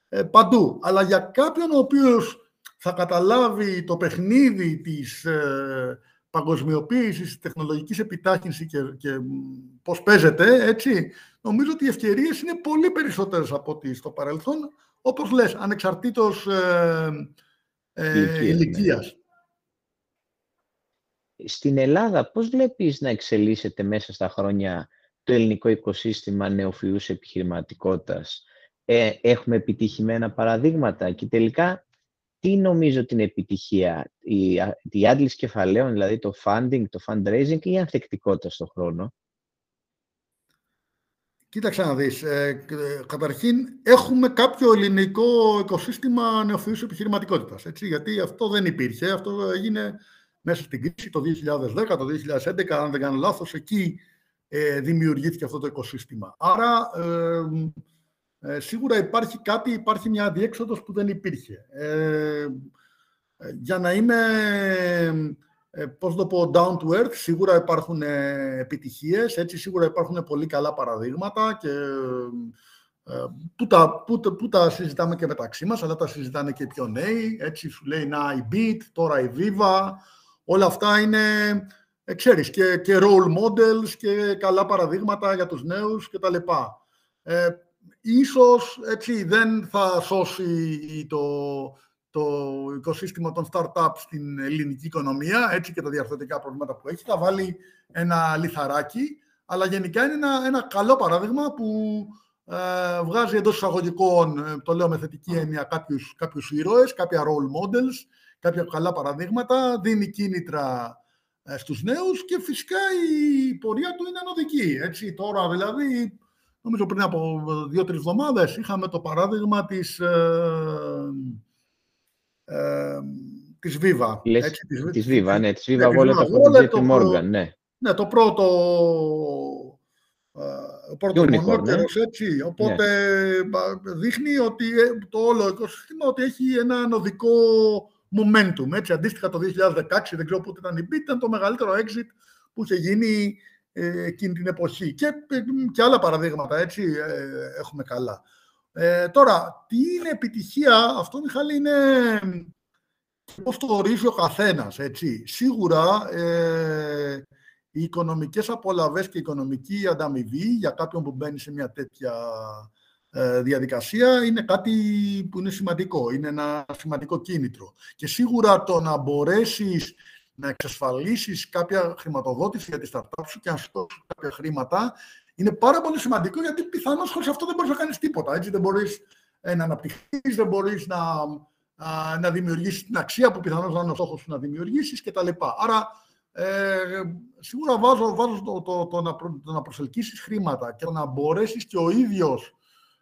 ε, παντού. Αλλά για κάποιον ο οποίος θα καταλάβει το παιχνίδι της ε, παγκοσμιοποίησης, της τεχνολογικής επιτάχυνσης και, και πώς παίζεται, έτσι, νομίζω ότι οι ευκαιρίες είναι πολύ περισσότερες από ό,τι στο παρελθόν, όπως λες, ανεξαρτήτως ε, ε, ηλικίας. Στην Ελλάδα, πώς βλέπεις να εξελίσσεται μέσα στα χρόνια το ελληνικό οικοσύστημα νεοφυούς επιχειρηματικότητας; Ε, έχουμε επιτυχημένα παραδείγματα και τελικά τι νομίζω την επιτυχία, η, η άντληση κεφαλαίων, δηλαδή το funding, το fundraising ή η ανθεκτικότητα στον χρόνο; Κοίταξε να δεις. Ε, καταρχήν, έχουμε κάποιο ελληνικό οικοσύστημα νεοφυούς επιχειρηματικότητας. Έτσι, γιατί αυτό δεν υπήρχε. Αυτό έγινε μέσα στην κρίση το 2010, το 2011, αν δεν κάνω λάθος. Εκεί ε, δημιουργήθηκε αυτό το οικοσύστημα. Άρα, ε, σίγουρα υπάρχει κάτι, υπάρχει μια διέξοδος που δεν υπήρχε. Ε, για να είμαι ε, πώς το πω, down to earth, σίγουρα υπάρχουν ε, επιτυχίες, έτσι σίγουρα υπάρχουν πολύ καλά παραδείγματα και ε, που, τα, που, που τα συζητάμε και μεταξύ μας, αλλά τα συζητάνε και οι πιο νέοι, έτσι σου λέει να η Beat, τώρα η Viva, όλα αυτά είναι, ε, ξέρεις, και, και role models και καλά παραδείγματα για τους νέους και τα λοιπά. Ε, ίσως, έτσι, δεν θα σώσει το, το οικοσύστημα των startup στην ελληνική οικονομία, έτσι και τα διαρθρωτικά προβλήματα που έχει, θα βάλει ένα λιθαράκι, αλλά γενικά είναι ένα, ένα καλό παράδειγμα που ε, βγάζει εντός εισαγωγικών, ε, το λέω με θετική έννοια, κάποιους, κάποιους ήρωες, κάποια role models, κάποια καλά παραδείγματα, δίνει κίνητρα ε, στους νέους και φυσικά η πορεία του είναι ανωδική. Έτσι, τώρα δηλαδή, νομίζω πριν από δύο-τρεις εβδομάδες, είχαμε το παράδειγμα της... Ε, της Viva. Λες, έτσι, της, της Viva, ναι, της Viva ναι, Wallet από την JP Morgan, ναι. Ναι, το πρώτο ο πρώτος μονότερος, ναι. έτσι. Οπότε ναι. δείχνει ότι ε, το όλο οικοσύστημα ότι έχει ένα νοδικό momentum. Έτσι. Αντίστοιχα το 2016, δεν ξέρω πότε ήταν η BIT, ήταν το μεγαλύτερο exit που είχε γίνει ε, εκείνη την εποχή. Και, ε, και άλλα παραδείγματα, έτσι, ε, έχουμε καλά. Ε, τώρα, τι είναι επιτυχία, αυτό Μιχάλη είναι πώς το ορίζει ο καθένας, έτσι. Σίγουρα ε, οι οικονομικές απολαβές και η οικονομική ανταμοιβή για κάποιον που μπαίνει σε μια τέτοια ε, διαδικασία είναι κάτι που είναι σημαντικό, είναι ένα σημαντικό κίνητρο. Και σίγουρα το να μπορέσεις να εξασφαλίσεις κάποια χρηματοδότηση για τη startup σου και να σου κάποια χρήματα είναι πάρα πολύ σημαντικό γιατί πιθανώς χωρίς αυτό δεν μπορείς να κάνεις τίποτα. Έτσι δεν μπορείς ε, να αναπτυχθείς, δεν μπορείς να, να δημιουργήσεις την αξία που πιθανώς να είναι ο στόχος σου να δημιουργήσεις κτλ. Άρα ε, σίγουρα βάζω, βάζω το, το, το, να, το να προσελκύσεις χρήματα και να μπορέσεις και ο ίδιος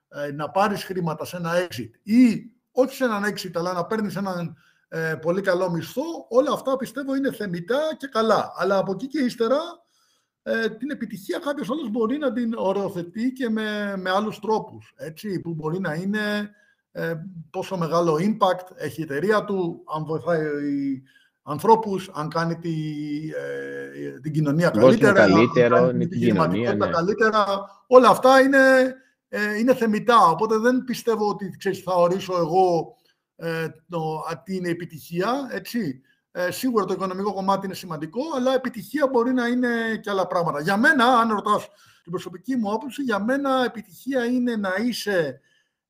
ε, να πάρεις χρήματα σε ένα exit ή όχι σε έναν exit, αλλά να παίρνεις έναν ε, πολύ καλό μισθό, όλα αυτά πιστεύω είναι θεμητά και καλά. Αλλά από εκεί και ύστερα ε, την επιτυχία κάποιος άλλος μπορεί να την οριοθετεί και με, με άλλους τρόπους, έτσι, που μπορεί να είναι ε, πόσο μεγάλο impact έχει η εταιρεία του, αν βοηθάει ανθρώπους, αν κάνει τη, ε, την κοινωνία καλύτερα, καλύτερο, αν κάνει την κοινωνία, ναι. καλύτερα. Όλα αυτά είναι, ε, είναι θεμητά, οπότε δεν πιστεύω ότι ξέρεις, θα ορίσω εγώ ε, το, τι είναι επιτυχία, έτσι. Ε, σίγουρα το οικονομικό κομμάτι είναι σημαντικό, αλλά επιτυχία μπορεί να είναι και άλλα πράγματα. Για μένα, αν ρωτάς την προσωπική μου άποψη, για μένα επιτυχία είναι να είσαι,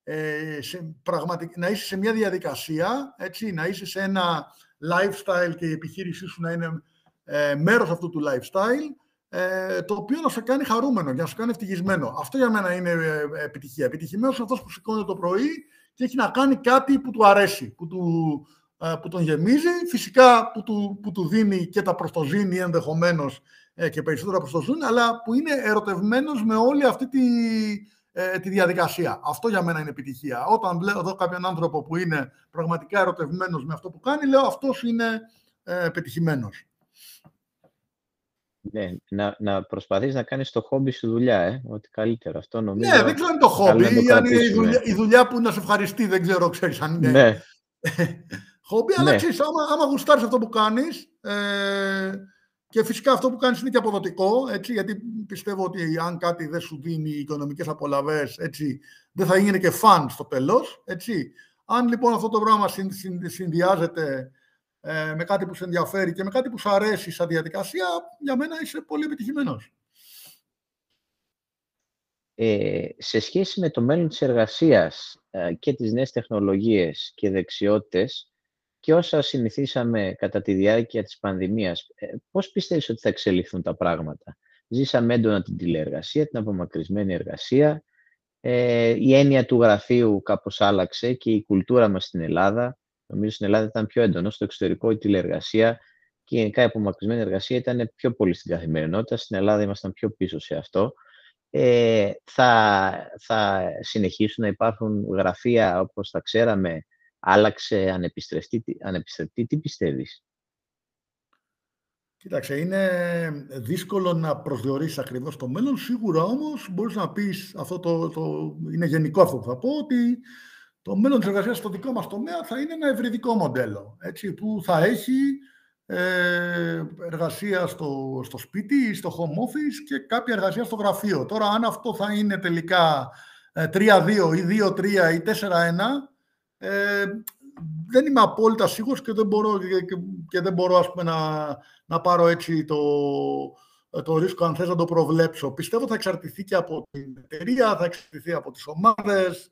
ε, σε, πραγματικ... να είσαι σε μια διαδικασία, έτσι, να είσαι σε ένα lifestyle και η επιχείρησή σου να είναι ε, μέρος αυτού του lifestyle, ε, το οποίο να σε κάνει χαρούμενο, για να σε κάνει ευτυχισμένο. Αυτό για μένα είναι ε, επιτυχία. Επιτυχημένος είναι αυτός που σηκώνεται το πρωί και έχει να κάνει κάτι που του αρέσει, που, του, ε, που τον γεμίζει, φυσικά που του, που του δίνει και τα προστοζήνη ενδεχομένως ε, και περισσότερα προστοζήνη, αλλά που είναι ερωτευμένος με όλη αυτή τη, ε, τη διαδικασία. Αυτό για μένα είναι επιτυχία. Όταν βλέπω εδώ κάποιον άνθρωπο που είναι πραγματικά ερωτευμένος με αυτό που κάνει, λέω αυτός είναι ε, πετυχημένος. Ναι, να, να προσπαθείς να κάνεις το χόμπι σου δουλειά, ε, ότι καλύτερο. Αυτό νομίζω... Ναι, δεν ξέρω αν το χόμπι ή αν είναι η δουλειά, η δουλειά που να σε ευχαριστεί, δεν ξέρω, ξέρεις αν είναι ναι. χόμπι, αλλά ναι. ξέρεις, άμα, άμα γουστάρεις αυτό που κάνεις, ε, και φυσικά αυτό που κάνεις είναι και αποδοτικό, έτσι, γιατί πιστεύω ότι αν κάτι δεν σου δίνει οικονομικές απολαβές, έτσι, δεν θα γίνει και φαν στο τέλος. Έτσι. Αν λοιπόν αυτό το πράγμα συνδυάζεται ε, με κάτι που σε ενδιαφέρει και με κάτι που σου αρέσει σαν διαδικασία, για μένα είσαι πολύ επιτυχημένος. Ε, σε σχέση με το μέλλον της εργασίας ε, και τις νέες τεχνολογίες και δεξιότητες, και όσα συνηθίσαμε κατά τη διάρκεια της πανδημίας, ε, πώς πιστεύεις ότι θα εξελιχθούν τα πράγματα; Ζήσαμε έντονα την τηλεεργασία, την απομακρυσμένη εργασία. Ε, η έννοια του γραφείου κάπως άλλαξε και η κουλτούρα μας στην Ελλάδα, νομίζω στην Ελλάδα ήταν πιο έντονο, στο εξωτερικό η τηλεεργασία και γενικά η απομακρυσμένη εργασία ήταν πιο πολύ στην καθημερινότητα. Στην Ελλάδα ήμασταν πιο πίσω σε αυτό. Ε, θα, θα συνεχίσουν να υπάρχουν γραφεία όπως τα ξέραμε άλλαξε ανεπιστρεφτή, ανεπιστρεφτή. Τι πιστεύεις; Κοίταξε, είναι δύσκολο να προσδιορίσεις ακριβώς το μέλλον. Σίγουρα όμως μπορείς να πεις, αυτό το, το, είναι γενικό αυτό που θα πω, ότι το μέλλον της εργασίας στο δικό μας τομέα θα είναι ένα ευρυδικό μοντέλο, έτσι, που θα έχει ε, εργασία στο, στο σπίτι ή στο home office και κάποια εργασία στο γραφείο. Τώρα, αν αυτό θα είναι τελικά 3-2 ε, ή 2-3 ή 4-1, ε, δεν είμαι απόλυτα σίγουρος και δεν μπορώ, και, και δεν μπορώ ας πούμε, να, να πάρω έτσι το, το ρίσκο αν θες να το προβλέψω. Πιστεύω θα εξαρτηθεί και από την εταιρεία, θα εξαρτηθεί από τις ομάδες,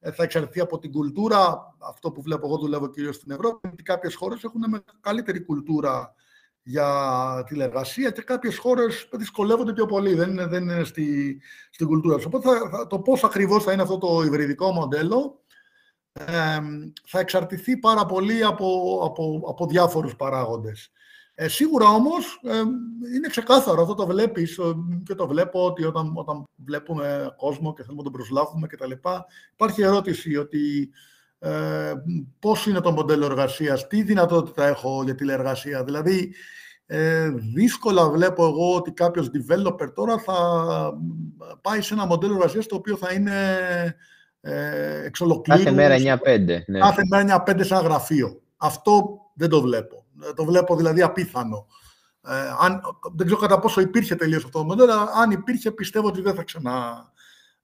ε, θα εξαρτηθεί από την κουλτούρα. Αυτό που βλέπω εγώ δουλεύω κυρίως στην Ευρώπη, ότι κάποιες χώρες έχουν καλύτερη κουλτούρα για τηλεργασία και κάποιες χώρες δυσκολεύονται πιο πολύ, δεν είναι, δεν είναι στη, στην κουλτούρα Οπότε θα, το πώς ακριβώς θα είναι αυτό το υβριδικό μοντέλο, θα εξαρτηθεί πάρα πολύ από, από, από διάφορους παράγοντες. Ε, σίγουρα όμως είναι ξεκάθαρο, αυτό το βλέπεις και το βλέπω ότι όταν, όταν βλέπουμε κόσμο και θέλουμε να τον προσλάβουμε κτλ. Υπάρχει ερώτηση ότι ε, πώς είναι το μοντέλο εργασίας, τι δυνατότητα έχω για τηλεεργασία. Δηλαδή, ε, δύσκολα βλέπω εγώ ότι κάποιος developer τώρα θα πάει σε ένα μοντέλο εργασίας το οποίο θα είναι ε, εξ ολοκλήρου. Κάθε μέρα 9-5. Ναι. Κάθε μέρα 9-5 σαν γραφείο. Αυτό δεν το βλέπω. Το βλέπω δηλαδή απίθανο. Ε, αν, δεν ξέρω κατά πόσο υπήρχε τελείως αυτό το μοντέλο, αλλά αν υπήρχε πιστεύω ότι δεν θα, ξανα,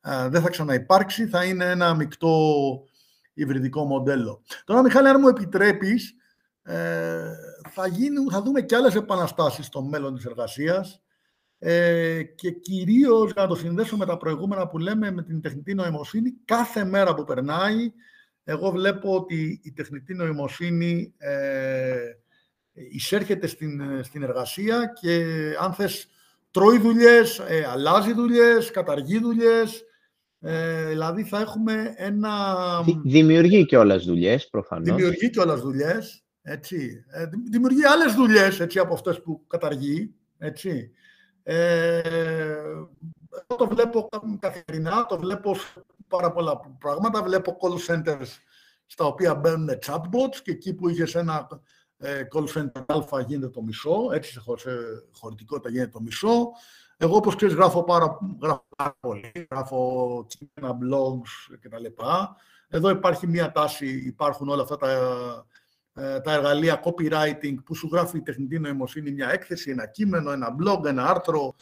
ε, δεν θα ξαναυπάρξει. Θα είναι ένα μεικτό υβριδικό μοντέλο. Τώρα, Μιχάλη, αν μου επιτρέπεις, ε, θα, γίνουν, θα δούμε και άλλες επαναστάσεις στο μέλλον της εργασίας ε, και κυρίως, για να το συνδέσω με τα προηγούμενα που λέμε, με την τεχνητή νοημοσύνη, κάθε μέρα που περνάει, εγώ βλέπω ότι η τεχνητή νοημοσύνη ε, εισέρχεται στην, στην εργασία και αν θες τρώει δουλειές, ε, αλλάζει δουλειές, καταργεί δουλειές, ε, δηλαδή θα έχουμε ένα... Δημιουργεί και όλες δουλειές, προφανώς. Δημιουργεί και όλες δουλειές, έτσι. Ε, δημιουργεί άλλες δουλειές, έτσι, από αυτές που καταργεί, έτσι. Ε, το βλέπω καθημερινά, το βλέπω πάρα πολλά πράγματα. Βλέπω call centers στα οποία μπαίνουν chatbots και εκεί που είχες ένα ε, call center α γίνεται το μισό, έτσι σε χωρητικότητα γίνεται το μισό. Εγώ, όπως ξέρεις, γράφω πάρα, γράφω πάρα πολύ, γράφω κείμενα, blogs κτλ. Εδώ υπάρχει μία τάση, υπάρχουν όλα αυτά τα, ε, τα εργαλεία copywriting που σου γράφει η τεχνητή νοημοσύνη μια έκθεση, ένα κείμενο, ένα blog, ένα άρθρο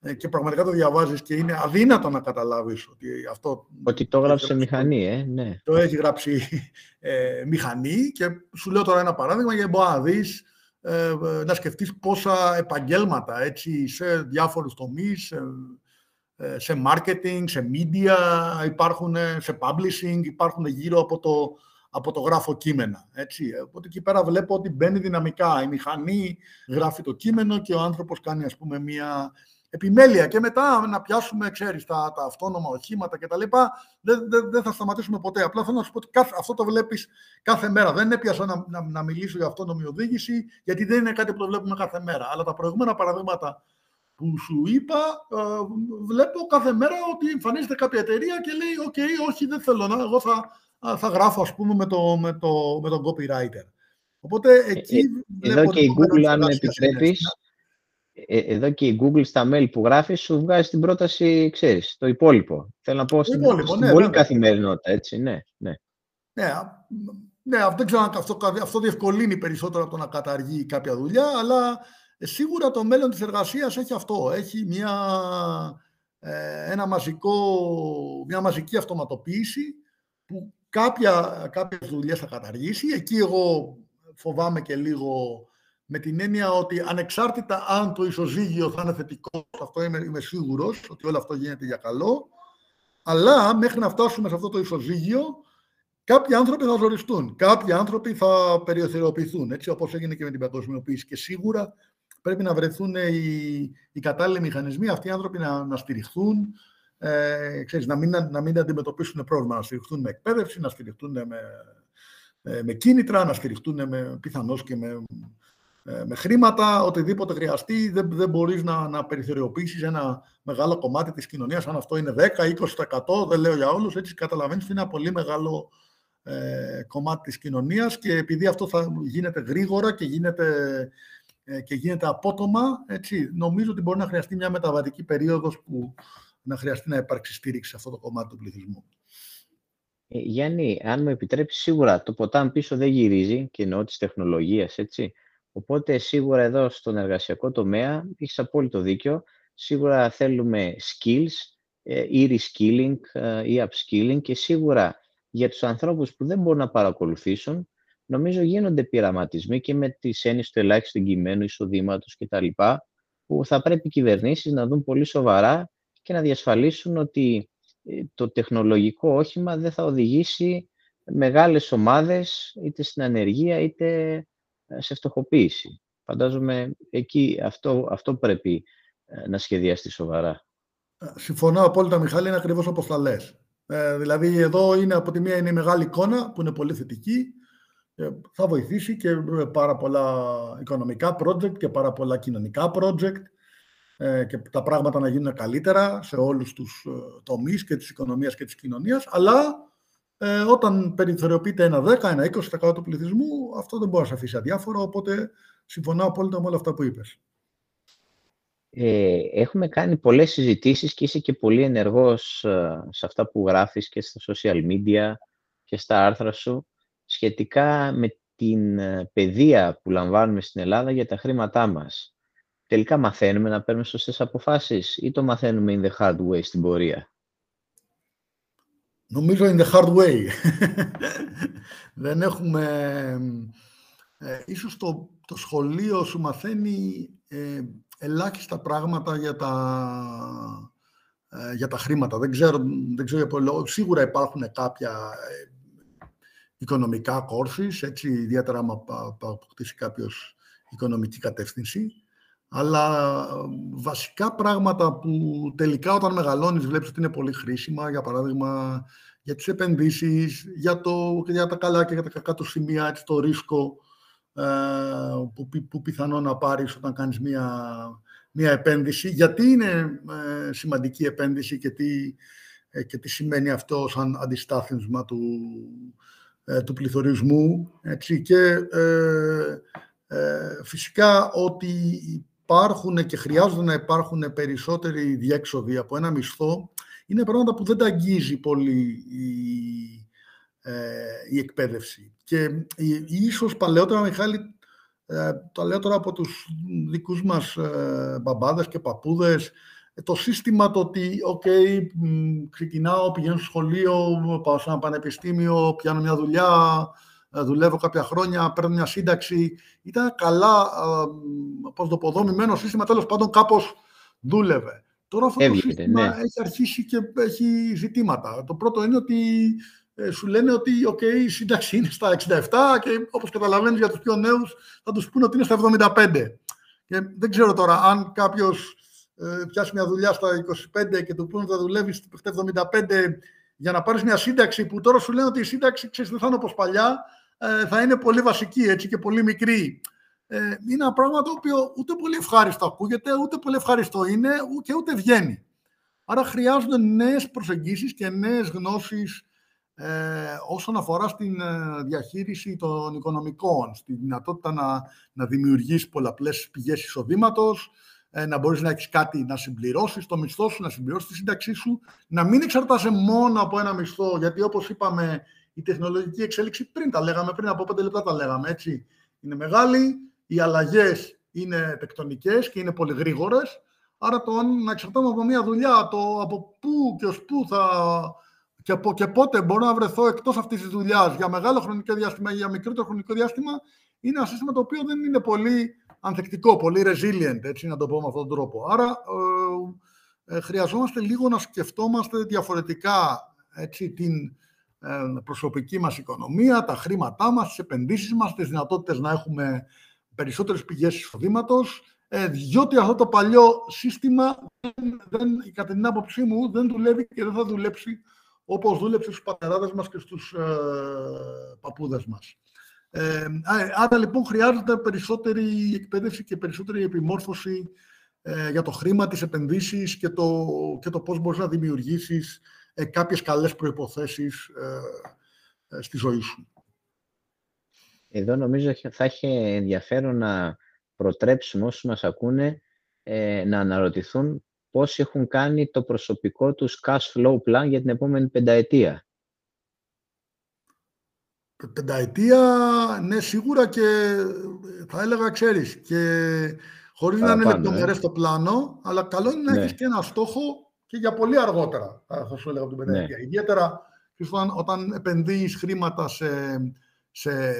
ε, και πραγματικά το διαβάζεις και είναι αδύνατο να καταλάβεις ότι αυτό... Ότι το γράψει σε μηχανή, ε, ναι. Το έχει γράψει ε, μηχανή και σου λέω τώρα ένα παράδειγμα για να δεις ε, να σκεφτείς πόσα επαγγέλματα έτσι, σε διάφορους τομείς, σε, σε marketing, σε media, υπάρχουν, σε publishing, υπάρχουν γύρω από το, από το γράφω κείμενα. Έτσι. Οπότε εκεί πέρα βλέπω ότι μπαίνει δυναμικά. Η μηχανή γράφει το κείμενο και ο άνθρωπος κάνει ας πούμε μία επιμέλεια και μετά να πιάσουμε, ξέρεις, τα, τα αυτόνομα οχήματα κτλ. Δεν, δεν, δεν θα σταματήσουμε ποτέ. Απλά θέλω να σου πω ότι κάθε, αυτό το βλέπεις κάθε μέρα. Δεν έπιασα να, να, να, μιλήσω για αυτόνομη οδήγηση, γιατί δεν είναι κάτι που το βλέπουμε κάθε μέρα. Αλλά τα προηγούμενα παραδείγματα που σου είπα, ε, βλέπω κάθε μέρα ότι εμφανίζεται κάποια εταιρεία και λέει «ΟΚ, okay, όχι, δεν θέλω να, εγώ θα, θα γράφω, ας πούμε, με, το, με, το, με τον copywriter». Οπότε ε, εκεί ε, Εδώ και η Google, αν επιτρέπεις, ε, εδώ και η Google στα mail που γράφεις σου βγάζει την πρόταση, ξέρεις, το υπόλοιπο. Θέλω να πω στην, υπόλοιπο, στην ναι, πολύ καθημερινότητα, έτσι, ναι. Ναι, ναι, ναι αυτό, ξέρω, αυτό, αυτό διευκολύνει περισσότερο από το να καταργεί κάποια δουλειά, αλλά ε, σίγουρα το μέλλον της εργασίας έχει αυτό. Έχει μια, ε, ένα μαζικό, μια μαζική αυτοματοποίηση που κάποια, κάποιες δουλειές θα καταργήσει. Εκεί εγώ φοβάμαι και λίγο με την έννοια ότι ανεξάρτητα αν το ισοζύγιο θα είναι θετικό, αυτό είμαι, είμαι σίγουρος ότι όλο αυτό γίνεται για καλό, αλλά μέχρι να φτάσουμε σε αυτό το ισοζύγιο, κάποιοι άνθρωποι θα ζοριστούν, κάποιοι άνθρωποι θα περιοθεροποιηθούν, έτσι όπως έγινε και με την παγκοσμιοποίηση. Και σίγουρα πρέπει να βρεθούν οι, οι κατάλληλοι μηχανισμοί, αυτοί οι άνθρωποι να, να στηριχθούν, ε, ξέρεις, να, μην, να μην αντιμετωπίσουν πρόβλημα, να στηριχθούν με εκπαίδευση, να στηριχθούν με, ε, με κίνητρα, να στηριχτούν με, πιθανώς και με ε, με χρήματα, οτιδήποτε χρειαστεί, δεν, δεν μπορείς να, να περιθωριοποιήσεις ένα μεγάλο κομμάτι της κοινωνίας, αν αυτό είναι 10-20%, δεν λέω για όλους, έτσι καταλαβαίνεις ότι είναι ένα πολύ μεγάλο ε, κομμάτι της κοινωνίας και επειδή αυτό θα γίνεται γρήγορα και γίνεται, ε, και γίνεται απότομα, έτσι, νομίζω ότι μπορεί να χρειαστεί μια μεταβατική περίοδος που να χρειαστεί να υπάρξει στήριξη σε αυτό το κομμάτι του πληθυσμού. Ε, Γιάννη, αν μου επιτρέψεις, σίγουρα το ποτάμι πίσω δεν γυρίζει και εννοώ της τεχνολογίας, έτσι. Οπότε σίγουρα εδώ στον εργασιακό τομέα έχεις απόλυτο δίκιο. Σίγουρα θέλουμε skills ε, ή reskilling ε, ή upskilling και σίγουρα για τους ανθρώπους που δεν μπορούν να παρακολουθήσουν νομίζω γίνονται πειραματισμοί και με τις έννοιες του ελάχιστου εγκυμένου εισοδήματος κτλ. που θα πρέπει οι κυβερνήσεις να δουν πολύ σοβαρά και να διασφαλίσουν ότι ε, το τεχνολογικό όχημα δεν θα οδηγήσει μεγάλες ομάδες είτε στην ανεργία είτε ε, σε φτωχοποίηση. Φαντάζομαι εκεί αυτό, αυτό πρέπει ε, να σχεδιαστεί σοβαρά. Ε, συμφωνώ απόλυτα, Μιχάλη, είναι ακριβώς όπως τα λες. Ε, δηλαδή, εδώ είναι από τη μία είναι η μεγάλη εικόνα, που είναι πολύ θετική. θα βοηθήσει και πάρα πολλά οικονομικά project και πάρα πολλά κοινωνικά project και τα πράγματα να γίνουν καλύτερα σε όλους τους τομείς και της οικονομίας και της κοινωνίας. Αλλά Ε, όταν περιθωριοποιείται ένα 10, ένα 20% του πληθυσμού, αυτό δεν μπορεί να σε αφήσει αδιάφορο, οπότε συμφωνώ απόλυτα με όλα αυτά που είπες. Ε, έχουμε κάνει πολλές συζητήσεις και είσαι και πολύ ενεργός ε, σε αυτά που γράφεις και στα social media και στα άρθρα σου σχετικά με την ε, παιδεία που λαμβάνουμε στην Ελλάδα για τα χρήματά μας. Τελικά μαθαίνουμε να παίρνουμε σωστές αποφάσεις ή το μαθαίνουμε in the hard way στην πορεία; Νομίζω in the hard way. Δεν έχουμε... Ε, ίσως το, το σχολείο σου μαθαίνει ε, ελάχιστα πράγματα για τα, ε, για τα χρήματα. Δεν ξέρω, δεν ξέρω Σίγουρα υπάρχουν κάποια ε, οικονομικά courses, έτσι, ιδιαίτερα άμα αποκτήσει κάποιος οικονομική κατεύθυνση. Αλλά βασικά πράγματα που τελικά όταν μεγαλώνεις βλέπεις ότι είναι πολύ χρήσιμα, για παράδειγμα για τις επενδύσεις, για, το, για τα καλά και για τα κακά του σημεία, έτσι, το ρίσκο ε, που, που πιθανό να πάρεις όταν κάνεις μία, μία επένδυση. Γιατί είναι ε, σημαντική επένδυση και τι, ε, και τι σημαίνει αυτό σαν αντιστάθμισμα του, του πληθωρισμού. Έτσι, και φυσικά ότι υπάρχουν και χρειάζονται να υπάρχουν περισσότεροι διέξοδοι από ένα μισθό είναι πράγματα που δεν τα αγγίζει πολύ η, ε, η εκπαίδευση. Και ίσως παλαιότερα, Μιχάλη, ε, το λέω τώρα από τους δικούς μας ε, μπαμπάδες και παππούδες, ε, το σύστημα το ότι, OK, okay, ξεκινάω, πηγαίνω στο σχολείο, πάω σε ένα πανεπιστήμιο, πιάνω μια δουλειά, ε, δουλεύω κάποια χρόνια, παίρνω μια σύνταξη. Ήταν καλά, ε, πώς το πω, σύστημα, τέλος πάντων κάπως δούλευε. Τώρα αυτό το σύστημα ναι. έχει αρχίσει και έχει ζητήματα. Το πρώτο είναι ότι ε, σου λένε ότι okay, η σύνταξη είναι στα 67 και όπως καταλαβαίνεις για τους πιο νέους θα τους πούνε ότι είναι στα 75. Και δεν ξέρω τώρα αν κάποιος ε, πιάσει μια δουλειά στα 25 και του πούνε ότι θα δουλεύει στα 75 για να πάρεις μια σύνταξη που τώρα σου λένε ότι η σύνταξη ξέρεις, δεν θα είναι όπως παλιά, ε, θα είναι πολύ βασική έτσι, και πολύ μικρή ε, είναι ένα πράγμα το οποίο ούτε πολύ ευχάριστο ακούγεται, ούτε πολύ ευχάριστο είναι και ούτε βγαίνει. Άρα χρειάζονται νέες προσεγγίσεις και νέες γνώσεις ε, όσον αφορά στην ε, διαχείριση των οικονομικών, στη δυνατότητα να, να δημιουργείς πολλαπλές πηγές εισοδήματος, ε, να μπορείς να έχεις κάτι να συμπληρώσεις το μισθό σου, να συμπληρώσεις τη σύνταξή σου, να μην εξαρτάσαι μόνο από ένα μισθό, γιατί όπως είπαμε η τεχνολογική εξέλιξη πριν τα λέγαμε, πριν από πέντε λεπτά τα λέγαμε, έτσι, είναι μεγάλη, οι αλλαγές είναι τεκτονικές και είναι πολύ γρήγορες. Άρα το να εξαρτάται από μια δουλειά, το από πού και ως πού θα και, από, και πότε μπορώ να βρεθώ εκτός αυτής της δουλειάς για μεγάλο χρονικό διάστημα ή για μικρότερο χρονικό διάστημα, είναι ένα σύστημα το οποίο δεν είναι πολύ ανθεκτικό, πολύ resilient, έτσι να το πω με αυτόν τον τρόπο. Άρα ε, ε, χρειαζόμαστε λίγο να σκεφτόμαστε διαφορετικά έτσι, την ε, προσωπική μας οικονομία, τα χρήματά μας, τις επενδύσεις μας, τις δυνατότητες να έχουμε περισσότερες πηγές εισοδήματος, ε, διότι αυτό το παλιό σύστημα, δεν, κατά την άποψή μου, δεν δουλεύει και δεν θα δουλέψει όπως δούλεψε στους πατεράδες μας και στους ε, παππούδες μας. Ε, άρα λοιπόν χρειάζεται περισσότερη εκπαίδευση και περισσότερη επιμόρφωση ε, για το χρήμα, τις επενδύσεις και το, και το πώς μπορείς να δημιουργήσεις ε, κάποιες καλές προϋποθέσεις ε, στη ζωή σου. Εδώ νομίζω θα έχει ενδιαφέρον να προτρέψουμε όσους μας ακούνε ε, να αναρωτηθούν πώς έχουν κάνει το προσωπικό τους cash flow plan για την επόμενη πενταετία. Πενταετία, ναι, σίγουρα και θα έλεγα, ξέρεις, και χωρίς να είναι λεπτομερές ε. το πλάνο, αλλά καλό είναι να ναι. έχεις και ένα στόχο και για πολύ αργότερα, θα σου έλεγα από την πενταετία. Ναι. Ιδιαίτερα όταν επενδύεις χρήματα σε σε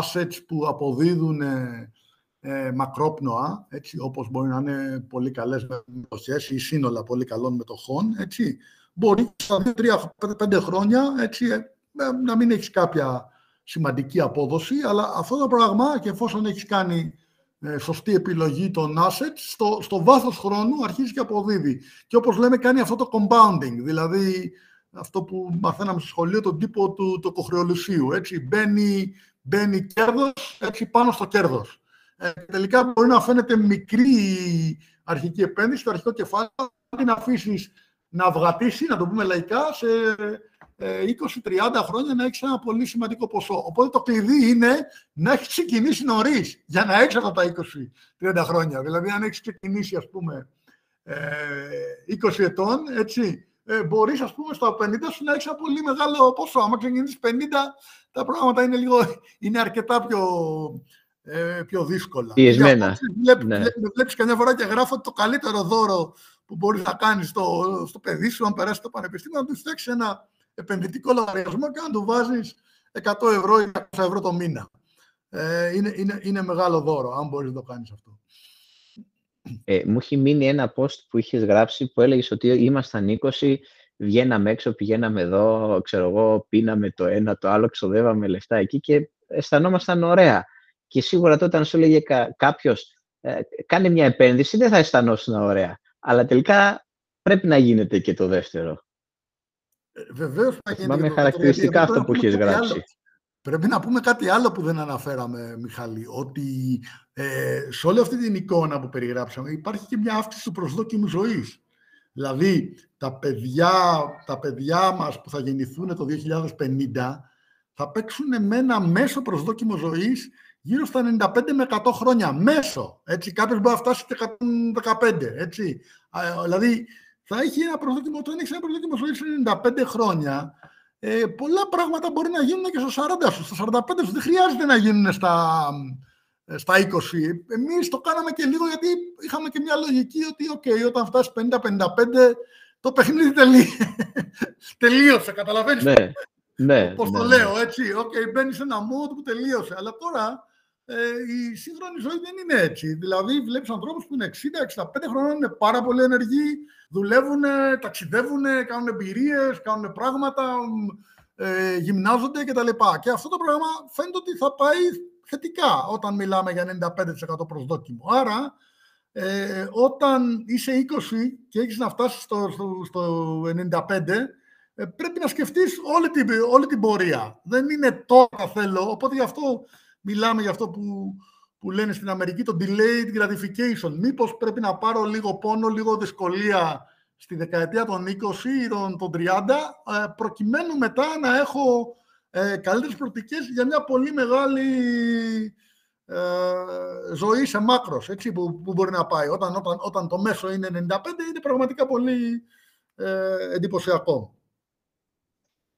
assets που αποδίδουν ε, ε, μακρόπνοα, έτσι, όπως μπορεί να είναι πολύ καλές μετοχές ή σύνολα πολύ καλών μετοχών, έτσι, μπορείς στα 2-3-5 χρόνια έτσι, ε, να μην έχεις κάποια σημαντική απόδοση, αλλά αυτό το πράγμα και εφόσον έχεις κάνει ε, σωστή επιλογή των assets, στο, στο βάθος χρόνου αρχίζει και αποδίδει. Και όπως λέμε κάνει αυτό το compounding, δηλαδή αυτό που μαθαίναμε στο σχολείο, τον τύπο του το κοχρεολουσίου. Έτσι, μπαίνει, μπαίνει κέρδος έτσι, πάνω στο κέρδος. Ε, τελικά μπορεί να φαίνεται μικρή αρχική επένδυση, το αρχικό κεφάλαιο, να την αφήσεις να αυγατήσει, να το πούμε λαϊκά, σε 20-30 χρόνια να έχει ένα πολύ σημαντικό ποσό. Οπότε το κλειδί είναι να έχεις ξεκινήσει νωρίς για να έχεις αυτά τα 20-30 χρόνια. Δηλαδή, αν έχεις ξεκινήσει, ας πούμε, 20 ετών, έτσι, ε, μπορείς, ας πούμε, στα 50 σου να έχεις ένα πολύ μεγάλο ποσό. Αν ξεκινήσεις 50, τα πράγματα είναι, λίγο, είναι αρκετά πιο, ε, πιο δύσκολα. Πιεσμένα. Βλέπεις, ναι. βλέπεις καμιά φορά και γράφω ότι το καλύτερο δώρο που μπορείς να κάνεις στο, στο παιδί σου, αν περάσει το πανεπιστήμιο, να του φτιάξεις ένα επενδυτικό λογαριασμό και να του βάζεις 100 ευρώ ή 200 ευρώ το μήνα. Ε, είναι, είναι, είναι μεγάλο δώρο, αν μπορείς να το κάνεις αυτό. Ε, μου έχει μείνει ένα post που είχες γράψει που έλεγες ότι ήμασταν 20, βγαίναμε έξω, πηγαίναμε εδώ, ξέρω εγώ, πίναμε το ένα, το άλλο, ξοδεύαμε λεφτά εκεί και αισθανόμασταν ωραία. Και σίγουρα τότε αν σου έλεγε κα, κάποιος, ε, κάνει μια επένδυση, δεν θα αισθανόσουν ωραία. Αλλά τελικά πρέπει να γίνεται και το δεύτερο. Ε, Βεβαίως θα γίνεται. χαρακτηριστικά αυτό που έχεις γράψει. Πρέπει να πούμε κάτι άλλο που δεν αναφέραμε, Μιχαλή, ότι ε, σε όλη αυτή την εικόνα που περιγράψαμε υπάρχει και μια αύξηση του προσδόκιμου ζωής. Δηλαδή, τα παιδιά, τα παιδιά μας που θα γεννηθούν το 2050 θα παίξουν με ένα μέσο προσδόκιμο ζωής γύρω στα 95 με 100 χρόνια. Μέσο. Έτσι, κάποιος μπορεί να φτάσει και 115. Έτσι. Δηλαδή, θα έχει ένα προσδόκιμο, όταν έχει ένα προσδόκιμο ζωής 95 χρόνια, ε, πολλά πράγματα μπορεί να γίνουν και στα 40 σου, στα 45 σου. Δεν χρειάζεται να γίνουν στα, ε, στα 20. Εμείς το κάναμε και λίγο γιατί είχαμε και μια λογική ότι okay, όταν φτάσεις 50-55 το παιχνίδι τελείωσε, καταλαβαίνεις ναι, ναι, πώς ναι, το ναι. λέω, έτσι. Okay, μπαίνεις σε ένα mood που τελείωσε. Αλλά τώρα ε, η σύγχρονη ζωή δεν είναι έτσι. Δηλαδή βλέπεις ανθρώπους που είναι 60-65 χρόνια, είναι πάρα πολύ ενεργοί, δουλεύουν, ταξιδεύουν, κάνουν εμπειρίες, κάνουν πράγματα, ε, γυμνάζονται κτλ. Και αυτό το πράγμα φαίνεται ότι θα πάει θετικά όταν μιλάμε για 95% προσδόκιμο. Άρα, ε, όταν είσαι 20 και έχεις να φτάσεις στο, στο, στο 95, ε, πρέπει να σκεφτείς όλη την, όλη την πορεία. Δεν είναι τώρα θέλω, οπότε γι' αυτό μιλάμε για αυτό που, που λένε στην Αμερική το delayed gratification. Μήπως πρέπει να πάρω λίγο πόνο, λίγο δυσκολία στη δεκαετία των 20 ή των 30, ε, προκειμένου μετά να έχω ε, καλύτερες προοπτικές για μια πολύ μεγάλη ε, ζωή σε μάκρος, έτσι, που, που μπορεί να πάει. Όταν, όταν, όταν το μέσο είναι 95, είναι πραγματικά πολύ ε, εντυπωσιακό.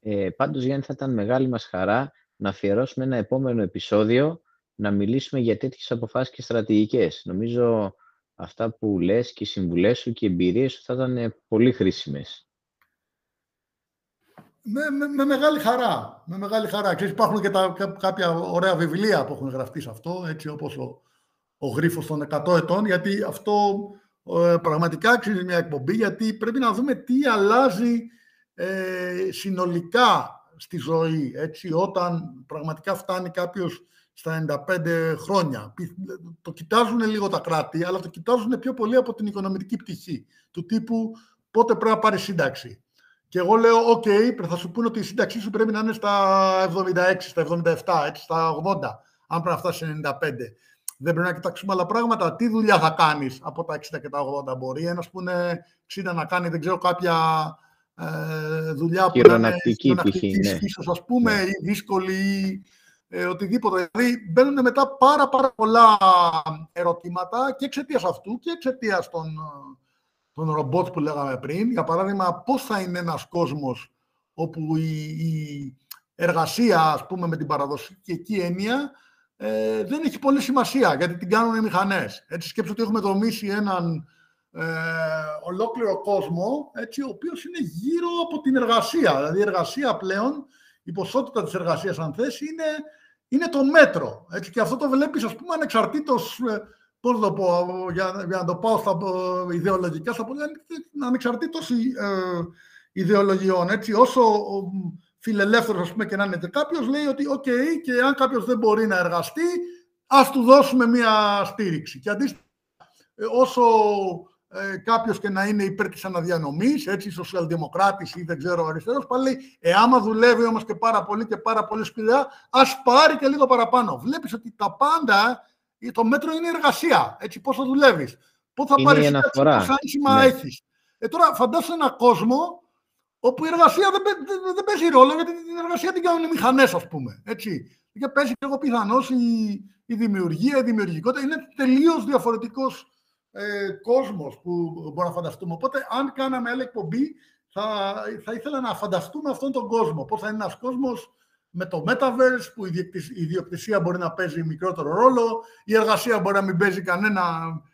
Ε, πάντως, Γιάννη, θα ήταν μεγάλη μας χαρά να αφιερώσουμε ένα επόμενο επεισόδιο να μιλήσουμε για τέτοιες αποφάσεις και στρατηγικές. Νομίζω αυτά που λες και οι συμβουλές σου και οι εμπειρίες σου θα ήταν πολύ χρήσιμες. Με, με, με, μεγάλη χαρά. Με μεγάλη χαρά. Ξέρεις, υπάρχουν και τα, κάποια ωραία βιβλία που έχουν γραφτεί σε αυτό, έτσι όπως ο, ο γρίφος των 100 ετών, γιατί αυτό ε, πραγματικά αξίζει μια εκπομπή, γιατί πρέπει να δούμε τι αλλάζει ε, συνολικά στη ζωή, έτσι, όταν πραγματικά φτάνει κάποιος στα 95 χρόνια. Το κοιτάζουν λίγο τα κράτη, αλλά το κοιτάζουν πιο πολύ από την οικονομική πτυχή, του τύπου πότε πρέπει να πάρεις σύνταξη. Και εγώ λέω, οκ, θα σου πούνε ότι η σύνταξή σου πρέπει να είναι στα 76, στα 77, έτσι, στα 80, αν πρέπει να φτάσεις σε 95. Δεν πρέπει να κοιτάξουμε άλλα πράγματα. Τι δουλειά θα κάνεις από τα 60 και τα 80. Μπορεί; Ένας που είναι 60 να κάνει, δεν ξέρω, κάποια ε, δουλειά που είναι πτυχή, ναι. ίσως, ας πούμε, ναι. ή δύσκολη ε, οτιδήποτε. Δηλαδή μπαίνουν μετά πάρα, πάρα πολλά ερωτήματα και εξαιτίας αυτού και εξαιτίας των, των ρομπότ που λέγαμε πριν. Για παράδειγμα, πώς θα είναι ένας κόσμος όπου η, η εργασία, ας πούμε, με την παραδοσιακή έννοια, ε, δεν έχει πολύ σημασία, γιατί την κάνουν οι μηχανές. Έτσι, σκέψω ότι έχουμε δομήσει έναν ε, ολόκληρο κόσμο, έτσι, ο οποίος είναι γύρω από την εργασία. Δηλαδή, η εργασία πλέον, η ποσότητα της εργασίας, αν θες, είναι είναι το μέτρο. Έτσι, και αυτό το βλέπεις, ας πούμε, ανεξαρτήτως, ε, πώς το πω, για, για να το πάω στα ε, ιδεολογικά, στα πολύ ανεξαρτήτως ε, ιδεολογιών. Έτσι, όσο φιλελεύθερος, ας πούμε, και να είναι κάποιος, λέει ότι, οκ, και αν κάποιος δεν μπορεί να εργαστεί, ας του δώσουμε μία στήριξη. Και αντίστοιχα, όσο ε, κάποιος και να είναι υπέρ της αναδιανομής, έτσι, σοσιαλδημοκράτης ή δεν ξέρω αριστερός, πάλι λέει, ε, άμα δουλεύει όμως και πάρα πολύ και πάρα πολύ σκληρά, ας πάρει και λίγο παραπάνω. Βλέπεις ότι τα πάντα, το μέτρο είναι εργασία. Έτσι, πόσο δουλεύεις, πού θα πάρεις πόσα ίσημα ναι. έχεις. Ε, τώρα φαντάσου ένα κόσμο όπου η εργασία δεν, δεν, δεν παίζει ρόλο, γιατί την εργασία την κάνουν οι μηχανές, ας πούμε. Έτσι. Και παίζει εγώ πιθανώς η, η δημιουργία, η δημιουργικότητα. Είναι τελείως διαφορετικός ε, κόσμος που μπορούμε να φανταστούμε. Οπότε, αν κάναμε άλλη εκπομπή, θα, θα ήθελα να φανταστούμε αυτόν τον κόσμο. Πώς θα είναι ένας κόσμος με το Metaverse, που η ιδιοκτησία μπορεί να παίζει μικρότερο ρόλο, η εργασία μπορεί να μην παίζει κανένα,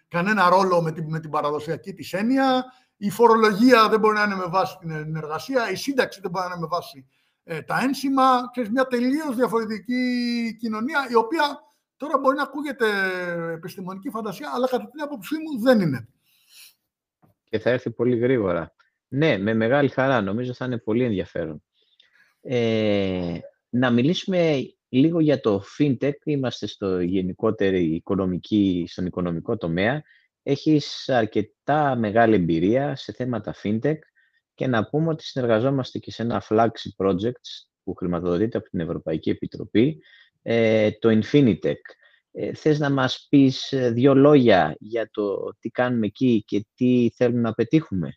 κανένα ρόλο με την, με την παραδοσιακή της έννοια, η φορολογία δεν μπορεί να είναι με βάση την εργασία, η σύνταξη δεν μπορεί να είναι με βάση ε, τα ένσημα. Ξέρεις, μια τελείως διαφορετική κοινωνία, η οποία τώρα μπορεί να ακούγεται επιστημονική φαντασία, αλλά κατά την άποψή μου δεν είναι. Και θα έρθει πολύ γρήγορα. Ναι, με μεγάλη χαρά. Νομίζω θα είναι πολύ ενδιαφέρον. Ε, να μιλήσουμε λίγο για το FinTech. Είμαστε στο γενικότερο οικονομική, στον οικονομικό τομέα. Έχεις αρκετά μεγάλη εμπειρία σε θέματα FinTech και να πούμε ότι συνεργαζόμαστε και σε ένα flagship project που χρηματοδοτείται από την Ευρωπαϊκή Επιτροπή, ε, το Infinitech. Ε, θες να μας πεις ε, δύο λόγια για το τι κάνουμε εκεί και τι θέλουμε να πετύχουμε;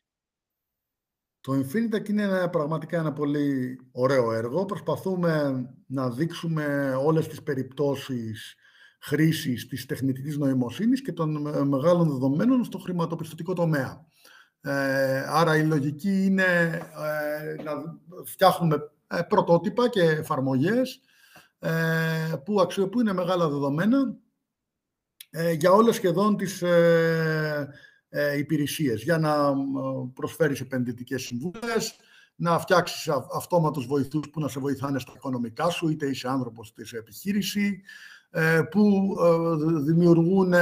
Το Infinitec είναι πραγματικά ένα πολύ ωραίο έργο. Προσπαθούμε να δείξουμε όλες τις περιπτώσεις χρήσης της τεχνητής νοημοσύνης και των μεγάλων δεδομένων στο χρηματοπιστωτικό τομέα. Ε, άρα η λογική είναι ε, να φτιάχνουμε ε, πρωτότυπα και εφαρμογές ε, που αξιοποιούν μεγάλα δεδομένα για όλες σχεδόν τις ε, υπηρεσίες. Για να προσφέρεις επενδυτικές συμβουλές, να φτιάξεις αυτόματους βοηθούς που να σε βοηθάνε στα οικονομικά σου, είτε είσαι άνθρωπος είτε είσαι επιχείρηση, ε, που ε, δημιουργούν,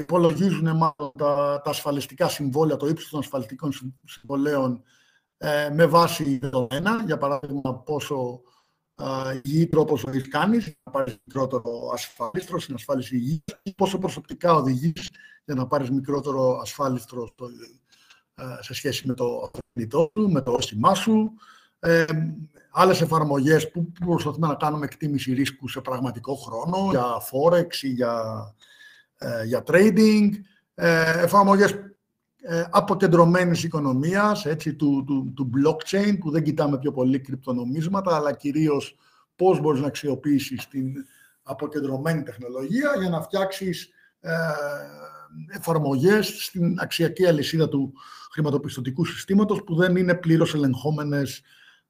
υπολογίζουν μάλλον τα, τα ασφαλιστικά συμβόλαια, το ύψος των ασφαλιστικών συμβολέων με βάση δεδομένα, για παράδειγμα πόσο υγιή τρόπο ζωή κάνει, να πάρεις μικρότερο ασφαλίστρο, στην ασφάλιση υγείας, ή πόσο προσωπικά οδηγείς για να πάρεις μικρότερο ασφάλιστρο σε σχέση με το αυτοκίνητό σου, με το όχημά σου. Ε, Άλλες εφαρμογές που προσπαθούμε να κάνουμε εκτίμηση ρίσκου σε πραγματικό χρόνο, για forex ή για, ε, για trading. Ε, εφαρμογές ε, αποκεντρωμένης οικονομίας, έτσι, του, του, του blockchain, που δεν κοιτάμε πιο πολύ κρυπτονομίσματα, αλλά κυρίως πώς μπορείς να αξιοποιήσεις την αποκεντρωμένη τεχνολογία για να φτιάξεις ε, εφαρμογές στην αξιακή αλυσίδα του χρηματοπιστωτικού συστήματος που δεν είναι πλήρως ελεγχόμενες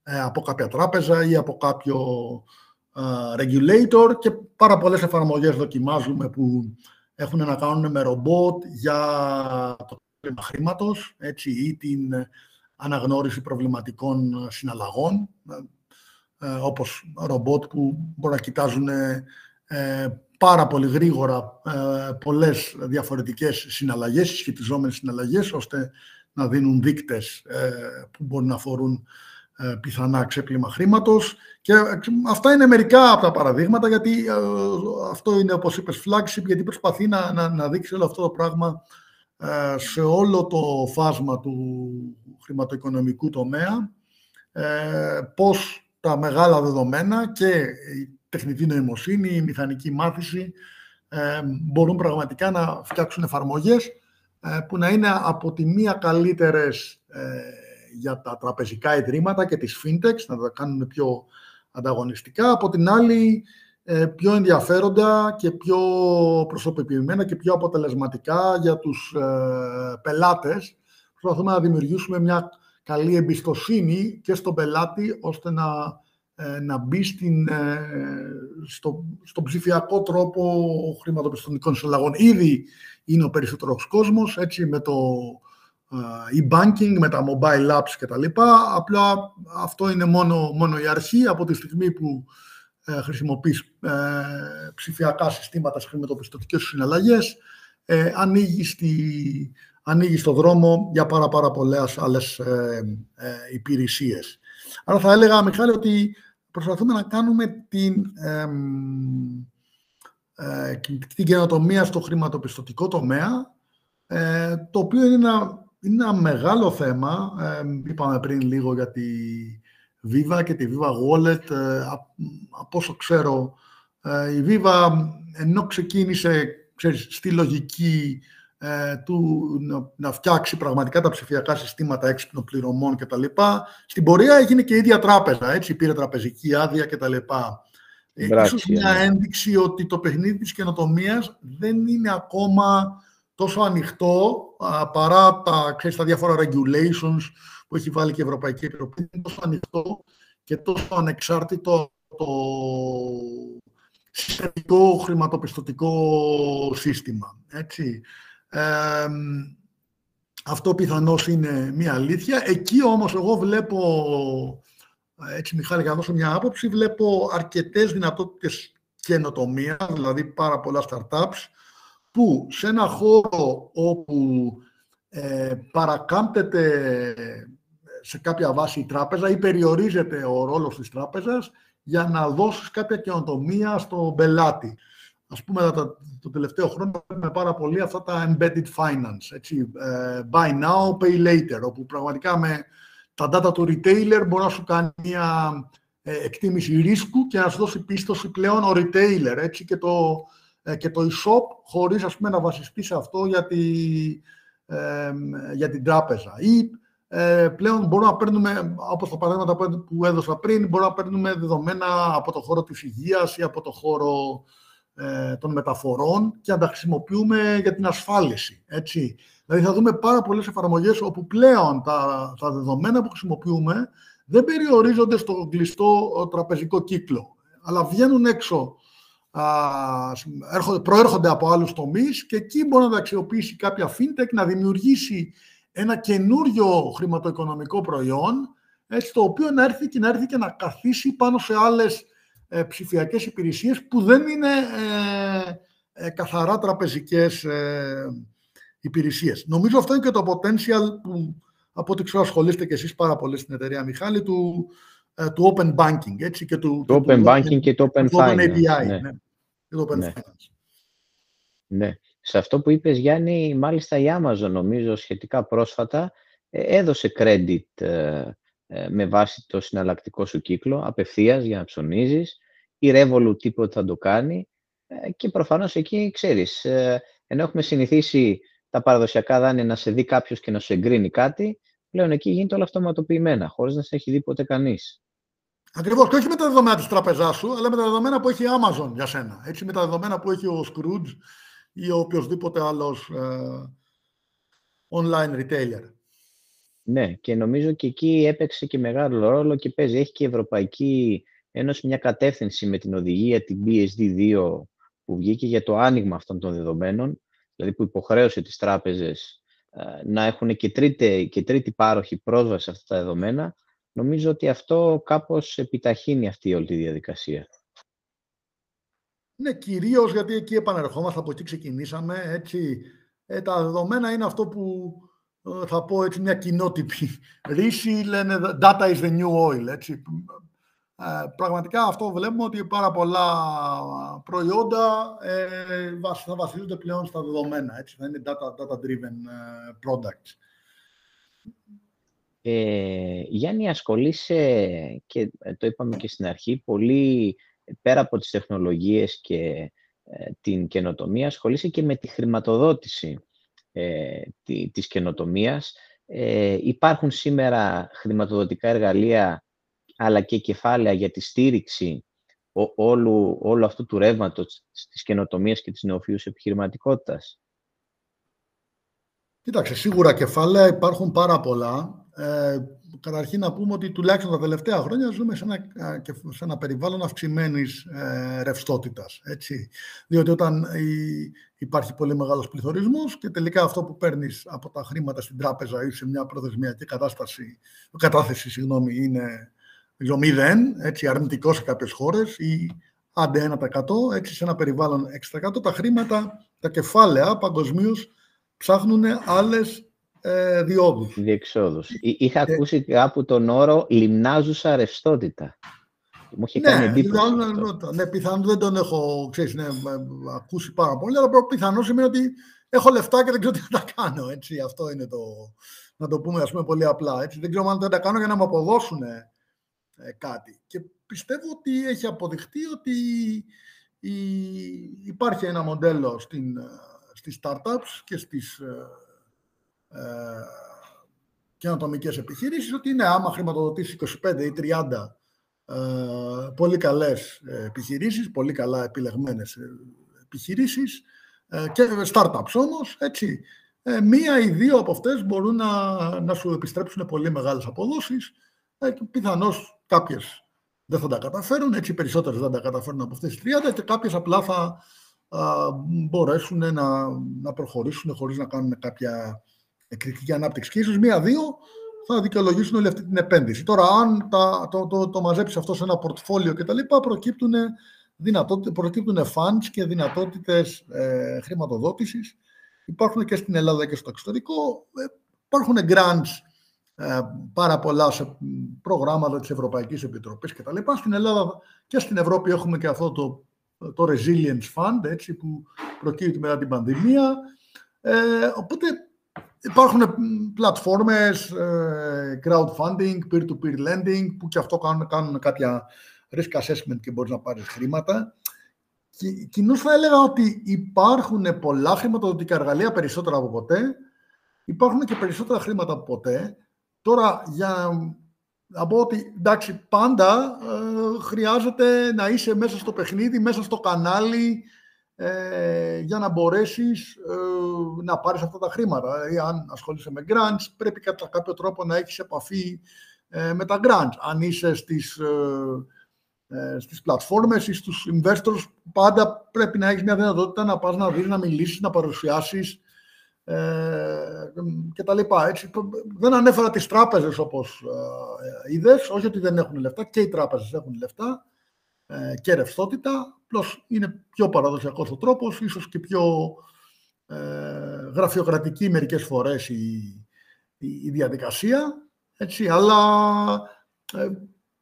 ε, από κάποια τράπεζα ή από κάποιο ε, regulator και πάρα πολλές εφαρμογές δοκιμάζουμε που έχουν να κάνουν με ρομπότ για το χρήματος έτσι, ή την αναγνώριση προβληματικών συναλλαγών, ε, όπως ρομπότ που μπορεί να κοιτάζουν ε, πάρα πολύ γρήγορα ε, πολλές διαφορετικές συναλλαγές, σχετιζόμενες συναλλαγές, ώστε να δίνουν δείκτες ε, που μπορεί να αφορούν ε, πιθανά ξέπλυμα χρήματος. Και αυτά είναι μερικά από τα παραδείγματα, γιατί αυτό είναι, όπως είπες, flagship, γιατί προσπαθεί να, να, να δείξει όλο αυτό το πράγμα ε, σε όλο το φάσμα του χρηματοοικονομικού τομέα ε, πώς τα μεγάλα δεδομένα και η τεχνητή νοημοσύνη, η μηχανική μάθηση ε, μπορούν πραγματικά να φτιάξουν εφαρμογές που να είναι από τη μία καλύτερες για τα τραπεζικά ιδρύματα και τις fintechs, να τα κάνουν πιο ανταγωνιστικά, από την άλλη ε, πιο ενδιαφέροντα και πιο προσωποποιημένα και πιο αποτελεσματικά για τους ε, πελάτες. Προσπαθούμε να δημιουργήσουμε μια καλή εμπιστοσύνη και στον πελάτη, ώστε να, ε, να μπει στην, στο, στον ψηφιακό τρόπο χρηματοπιστωτικών συλλαγών. Ήδη είναι ο περισσότερος κόσμος, έτσι, με το e-banking, με τα mobile apps κτλ. Απλά αυτό είναι μόνο, μόνο η αρχή από τη στιγμή που ε, χρησιμοποιείς ε, ψηφιακά συστήματα σε χρηματοπιστωτικές συναλλαγές, ε, ανοίγει, στη, ανοίγει το δρόμο για πάρα, πάρα πολλές άλλες ε, ε, υπηρεσίες. Άρα θα έλεγα, Μιχάλη, ότι προσπαθούμε να κάνουμε την, ε, την καινοτομία στο χρηματοπιστωτικό τομέα, το οποίο είναι ένα, είναι ένα μεγάλο θέμα. είπαμε πριν λίγο για τη Viva και τη Viva Wallet. Ε, από όσο ξέρω, ε, η Viva ενώ ξεκίνησε ξέρεις, στη λογική ε, του να, φτιάξει πραγματικά τα ψηφιακά συστήματα έξυπνων πληρωμών κτλ. Στην πορεία έγινε και η ίδια τράπεζα, έτσι, πήρε τραπεζική άδεια κτλ. Ε, ίσως μια ναι. ένδειξη ότι το παιχνίδι της καινοτομίας δεν είναι ακόμα τόσο ανοιχτό παρά τα, ξέρεις, τα διάφορα regulations που έχει βάλει και η Ευρωπαϊκή Επιτροπή. Είναι τόσο ανοιχτό και τόσο ανεξάρτητο το συστημικό χρηματοπιστωτικό σύστημα. Έτσι. αυτό πιθανώς είναι μια αλήθεια. Εκεί όμως εγώ βλέπω, έτσι Μιχάλη, για να δώσω μια άποψη, βλέπω αρκετές δυνατότητες καινοτομία, δηλαδή πάρα πολλά startups, που σε ένα χώρο όπου ε, παρακάμπτεται σε κάποια βάση η τράπεζα ή περιορίζεται ο ρόλος της τράπεζας για να δώσεις κάποια καινοτομία στο πελάτη. Ας πούμε, το τελευταίο χρόνο έχουμε πάρα πολύ αυτά τα embedded finance, έτσι, ε, buy now, pay later, όπου πραγματικά με τα data του retailer μπορεί να σου κάνει μια ε, εκτίμηση ρίσκου και να σου δώσει πίστοση πλέον ο retailer, έτσι, και το, ε, και το e-shop χωρίς ας πούμε, να βασιστεί σε αυτό για, για την τράπεζα. Ή ε, πλέον μπορούμε να παίρνουμε, όπως τα παραδείγματα που έδωσα πριν, μπορούμε να παίρνουμε δεδομένα από το χώρο της υγείας ή από το χώρο ε, των μεταφορών και να τα χρησιμοποιούμε για την ασφάλιση. Έτσι. Δηλαδή θα δούμε πάρα πολλές εφαρμογές όπου πλέον τα, τα δεδομένα που χρησιμοποιούμε δεν περιορίζονται στο κλειστό τραπεζικό κύκλο, αλλά βγαίνουν έξω προέρχονται από άλλους τομείς και εκεί μπορεί να τα αξιοποιήσει κάποια fintech, να δημιουργήσει ένα καινούριο χρηματοοικονομικό προϊόν, έτσι, το οποίο να έρθει και να έρθει και να καθίσει πάνω σε άλλες ε, ψηφιακές υπηρεσίες που δεν είναι ε, ε, καθαρά τραπεζικές ε, υπηρεσίες. Νομίζω αυτό είναι και το potential που από ό,τι ξέρω ασχολείστε και εσείς πάρα πολύ στην εταιρεία Μιχάλη του, ε, του open banking έτσι, και του, το open banking και το open, open API. Ναι. Ναι. το open ναι. ναι. Σε αυτό που είπες Γιάννη, μάλιστα η Amazon νομίζω σχετικά πρόσφατα ε, έδωσε credit ε, με βάση το συναλλακτικό σου κύκλο απευθείας για να ψωνίζεις. Η Revolut τίποτα θα το κάνει και προφανώς εκεί ξέρεις, ενώ έχουμε συνηθίσει τα παραδοσιακά δάνεια να σε δει κάποιος και να σου εγκρίνει κάτι, πλέον εκεί γίνεται όλα αυτοματοποιημένα, χωρίς να σε έχει δει ποτέ κανείς. Ακριβώς. Και όχι με τα δεδομένα της τραπεζάς σου, αλλά με τα δεδομένα που έχει η Amazon για σένα. Έτσι, με τα δεδομένα που έχει ο Scrooge ή ο οποιοδήποτε άλλος ε, online retailer. Ναι, και νομίζω και εκεί έπαιξε και μεγάλο ρόλο και παίζει. Έχει και η Ευρωπαϊκή Ένωση μια κατεύθυνση με την οδηγία, την BSD2, που βγήκε για το άνοιγμα αυτών των δεδομένων, δηλαδή που υποχρέωσε τις τράπεζες ε, να έχουν και, τρίτη, και τρίτη πάροχη πρόσβαση σε αυτά τα δεδομένα, νομίζω ότι αυτό κάπως επιταχύνει αυτή όλη τη διαδικασία. Ναι, κυρίως γιατί εκεί επανερχόμαστε, από εκεί ξεκινήσαμε. Έτσι, ε, τα δεδομένα είναι αυτό που ε, θα πω έτσι μια κοινότυπη ρίση, λένε data is the new oil. Έτσι. Ε, πραγματικά αυτό βλέπουμε ότι πάρα πολλά προϊόντα ε, θα βασίζονται πλέον στα δεδομένα. Έτσι, θα είναι data-driven ε, products. Ε, Γιάννη, ασχολείσαι, και το είπαμε και στην αρχή, πολύ πέρα από τις τεχνολογίες και την καινοτομία, ασχολείσαι και με τη χρηματοδότηση ε, της καινοτομίας. υπάρχουν σήμερα χρηματοδοτικά εργαλεία αλλά και κεφάλαια για τη στήριξη όλου, όλου αυτού του ρεύματος της καινοτομίας και της νεοφύους επιχειρηματικότητας; Κοίταξε, σίγουρα κεφάλαια υπάρχουν πάρα πολλά. Ε, καταρχήν να πούμε ότι τουλάχιστον τα τελευταία χρόνια ζούμε σε ένα, σε ένα περιβάλλον αυξημένης ε, ρευστότητας. Διότι όταν υπάρχει πολύ μεγάλος πληθωρισμός και τελικά αυτό που παίρνεις από τα χρήματα στην τράπεζα ή σε μια προθεσμιακή κατάσταση, κατάθεση συγγνώμη, είναι ξέρω, μηδέν, έτσι, αρνητικό σε κάποιες χώρες ή άντε 1%, έτσι σε ένα περιβάλλον 6%, τα χρήματα, τα κεφάλαια παγκοσμίως ψάχνουν άλλες ε, διόδους. Διεξόδους. Είχα και... ακούσει κάπου τον όρο λιμνάζουσα ρευστότητα. Μου είχε ναι, κάνει εντύπωση. Ναι, ναι, πιθανόν δεν τον έχω ξέρεις, ναι, ακούσει πάρα πολύ, αλλά πιθανόν σημαίνει ότι έχω λεφτά και δεν ξέρω τι θα τα κάνω. Έτσι. Αυτό είναι το, να το πούμε ας πούμε, πολύ απλά. Έτσι. Δεν ξέρω αν δεν τα κάνω για να μου αποδώσουν ε, κάτι. Και πιστεύω ότι έχει αποδειχτεί ότι υπάρχει ένα μοντέλο στην, στις startups και στις ε, ε, καινοτομικές επιχειρήσεις ότι είναι άμα χρηματοδοτήσεις 25 ή 30 ε, πολύ καλές επιχειρήσεις, πολύ καλά επιλεγμένες επιχειρήσεις ε, και startups όμως, έτσι, ε, μία ή δύο από αυτές μπορούν να, να σου επιστρέψουν πολύ μεγάλες αποδόσεις ε, και πιθανώς κάποιες δεν θα τα καταφέρουν, έτσι περισσότερες δεν τα καταφέρουν από αυτές τις 30 και κάποιες απλά θα α, μπορέσουν να, να προχωρήσουν χωρίς να κάνουν κάποια εκρηκτική ανάπτυξη. Και ίσως μία-δύο θα δικαιολογήσουν όλη αυτή την επένδυση. Τώρα, αν τα, το, το, το μαζέψεις αυτό σε ένα πορτφόλιο κτλ., προκύπτουν, προκύπτουν funds και δυνατότητες ε, χρηματοδότησης. Υπάρχουν και στην Ελλάδα και στο εξωτερικό. Ε, υπάρχουν grants ε, πάρα πολλά σε προγράμματα της Ευρωπαϊκής Επιτροπής κτλ. Στην Ελλάδα και στην Ευρώπη έχουμε και αυτό το, το Resilience Fund, έτσι, που προκύπτει μετά την πανδημία. Ε, οπότε Υπάρχουν πλατφόρμες, ε, crowdfunding, peer-to-peer lending, που και αυτό κάνουν, κάνουν κάποια risk assessment και μπορείς να πάρεις χρήματα. Κοινώ θα έλεγα ότι υπάρχουν πολλά χρηματοδοτικά εργαλεία, περισσότερα από ποτέ. Υπάρχουν και περισσότερα χρήματα από ποτέ. Τώρα, για να πω ότι εντάξει, πάντα ε, χρειάζεται να είσαι μέσα στο παιχνίδι, μέσα στο κανάλι, ε, για να μπορέσεις ε, να πάρεις αυτά τα χρήματα. Δηλαδή, αν ασχολείσαι με grants, πρέπει κατά κάποιο τρόπο να έχεις επαφή ε, με τα grants. Αν είσαι στις, ε, στις πλατφόρμες ή στους investors, πάντα πρέπει να έχεις μια δυνατότητα να πας να δεις, να μιλήσεις, να παρουσιάσεις και τα λοιπά. Έτσι, δεν ανέφερα τις τράπεζες όπως ε, είδες, όχι ότι δεν έχουν λεφτά, και οι τράπεζες έχουν λεφτά και ρευστότητα, Απλώς είναι πιο παραδοσιακός ο τρόπος, ίσως και πιο ε, γραφειοκρατική μερικές φορές η, η, διαδικασία. Έτσι, αλλά ε,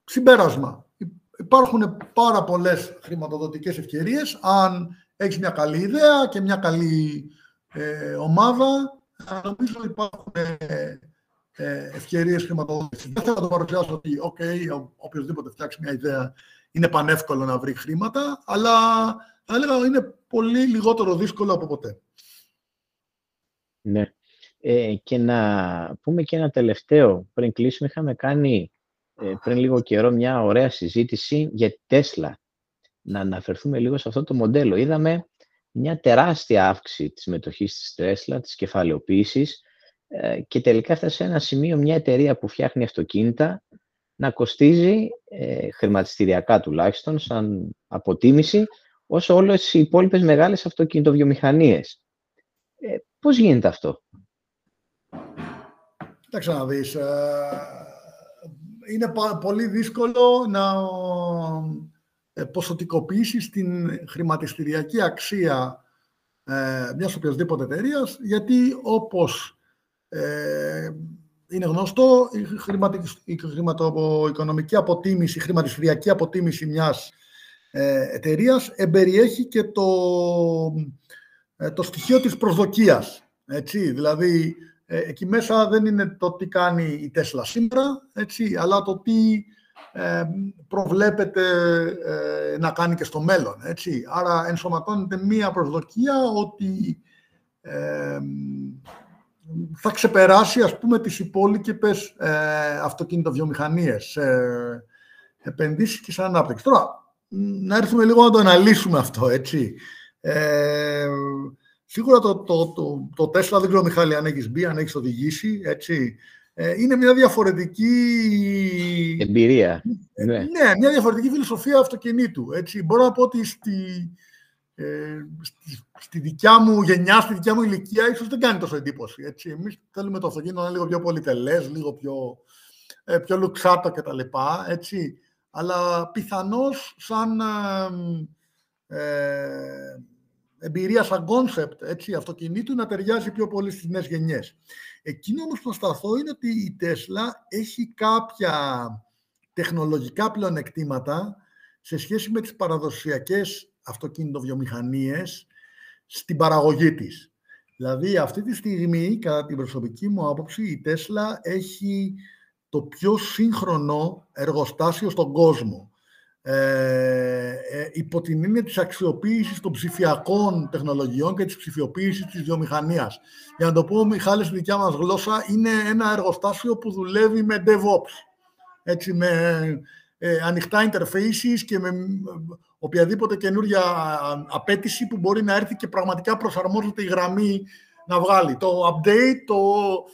συμπέρασμα. Υπάρχουν πάρα πολλές χρηματοδοτικές ευκαιρίες. Αν έχεις μια καλή ιδέα και μια καλή ε, ομάδα, νομίζω υπάρχουν ε, ε, ευκαιρίες χρηματοδότησης. Δεν θέλω να το παρουσιάσω ότι, OK, οποιοδήποτε φτιάξει μια ιδέα είναι πανεύκολο να βρει χρήματα, αλλά θα έλεγα είναι πολύ λιγότερο δύσκολο από ποτέ. Ναι. Ε, και να πούμε και ένα τελευταίο. Πριν κλείσουμε, είχαμε κάνει ε, πριν λίγο καιρό μια ωραία συζήτηση για τη Τέσλα. Να αναφερθούμε λίγο σε αυτό το μοντέλο. Είδαμε μια τεράστια αύξηση της μετοχής της Τέσλα, της κεφαλαιοποίησης ε, και τελικά έφτασε σε ένα σημείο μια εταιρεία που φτιάχνει αυτοκίνητα να κοστίζει ε, χρηματιστηριακά τουλάχιστον, σαν αποτίμηση, όσο όλες οι υπόλοιπες μεγάλες αυτοκινητοβιομηχανίες. Ε, πώς γίνεται αυτό; Κοιτάξτε να δεις. Ε, είναι πολύ δύσκολο να ε, ποσοτικοποιήσεις την χρηματιστηριακή αξία ε, μιας οποιασδήποτε εταιρείας, γιατί όπως ε, είναι γνωστό, η χρηματοοικονομική αποτίμηση, η χρηματιστηριακή αποτίμηση μιας ε, εταιρείας εμπεριέχει και το, ε, το στοιχείο της προσδοκίας. Έτσι, δηλαδή, ε, εκεί μέσα δεν είναι το τι κάνει η Τέσλα σήμερα, έτσι, αλλά το τι ε, προβλέπεται να κάνει και στο μέλλον. Έτσι. Άρα ενσωματώνεται μία προσδοκία ότι θα ξεπεράσει ας πούμε τις υπόλοιπες ε, αυτοκινητοβιομηχανίες σε επενδύσεις και σε ανάπτυξη. Τώρα, να έρθουμε λίγο να το αναλύσουμε αυτό, έτσι. Ε, σίγουρα το, το, το, το Tesla, δεν ξέρω Μιχάλη αν έχεις μπει, αν έχεις οδηγήσει, έτσι. Ε, είναι μια διαφορετική... Εμπειρία. ναι. ναι, μια διαφορετική φιλοσοφία αυτοκινήτου. Έτσι. Μπορώ να πω ότι στη, ε, στη, στη, δικιά μου γενιά, στη δικιά μου ηλικία, ίσως δεν κάνει τόσο εντύπωση. Έτσι. Εμείς θέλουμε το αυτοκίνητο να είναι λίγο πιο πολυτελές, λίγο πιο, ε, πιο λουξάτο κτλ. Έτσι. Αλλά πιθανώς σαν ε, εμπειρία, σαν κόνσεπτ έτσι, αυτοκινήτου να ταιριάζει πιο πολύ στις νέες γενιές. Εκείνο όμως που θα σταθώ είναι ότι η Τέσλα έχει κάποια τεχνολογικά πλεονεκτήματα σε σχέση με τις παραδοσιακές αυτοκίνητο-βιομηχανίες στην παραγωγή της. Δηλαδή, αυτή τη στιγμή, κατά την προσωπική μου άποψη, η Τέσλα έχει το πιο σύγχρονο εργοστάσιο στον κόσμο. ε, ε, υπό την έννοια της αξιοποίησης των ψηφιακών τεχνολογιών και της ψηφιοποίησης της βιομηχανίας. Για να το πω, Μιχάλη, στη δικιά μας γλώσσα, είναι ένα εργοστάσιο που δουλεύει με DevOps. Έτσι, με ε, ανοιχτά interfaces και με οποιαδήποτε καινούργια απέτηση που μπορεί να έρθει και πραγματικά προσαρμόζεται η γραμμή να βγάλει. Το update το,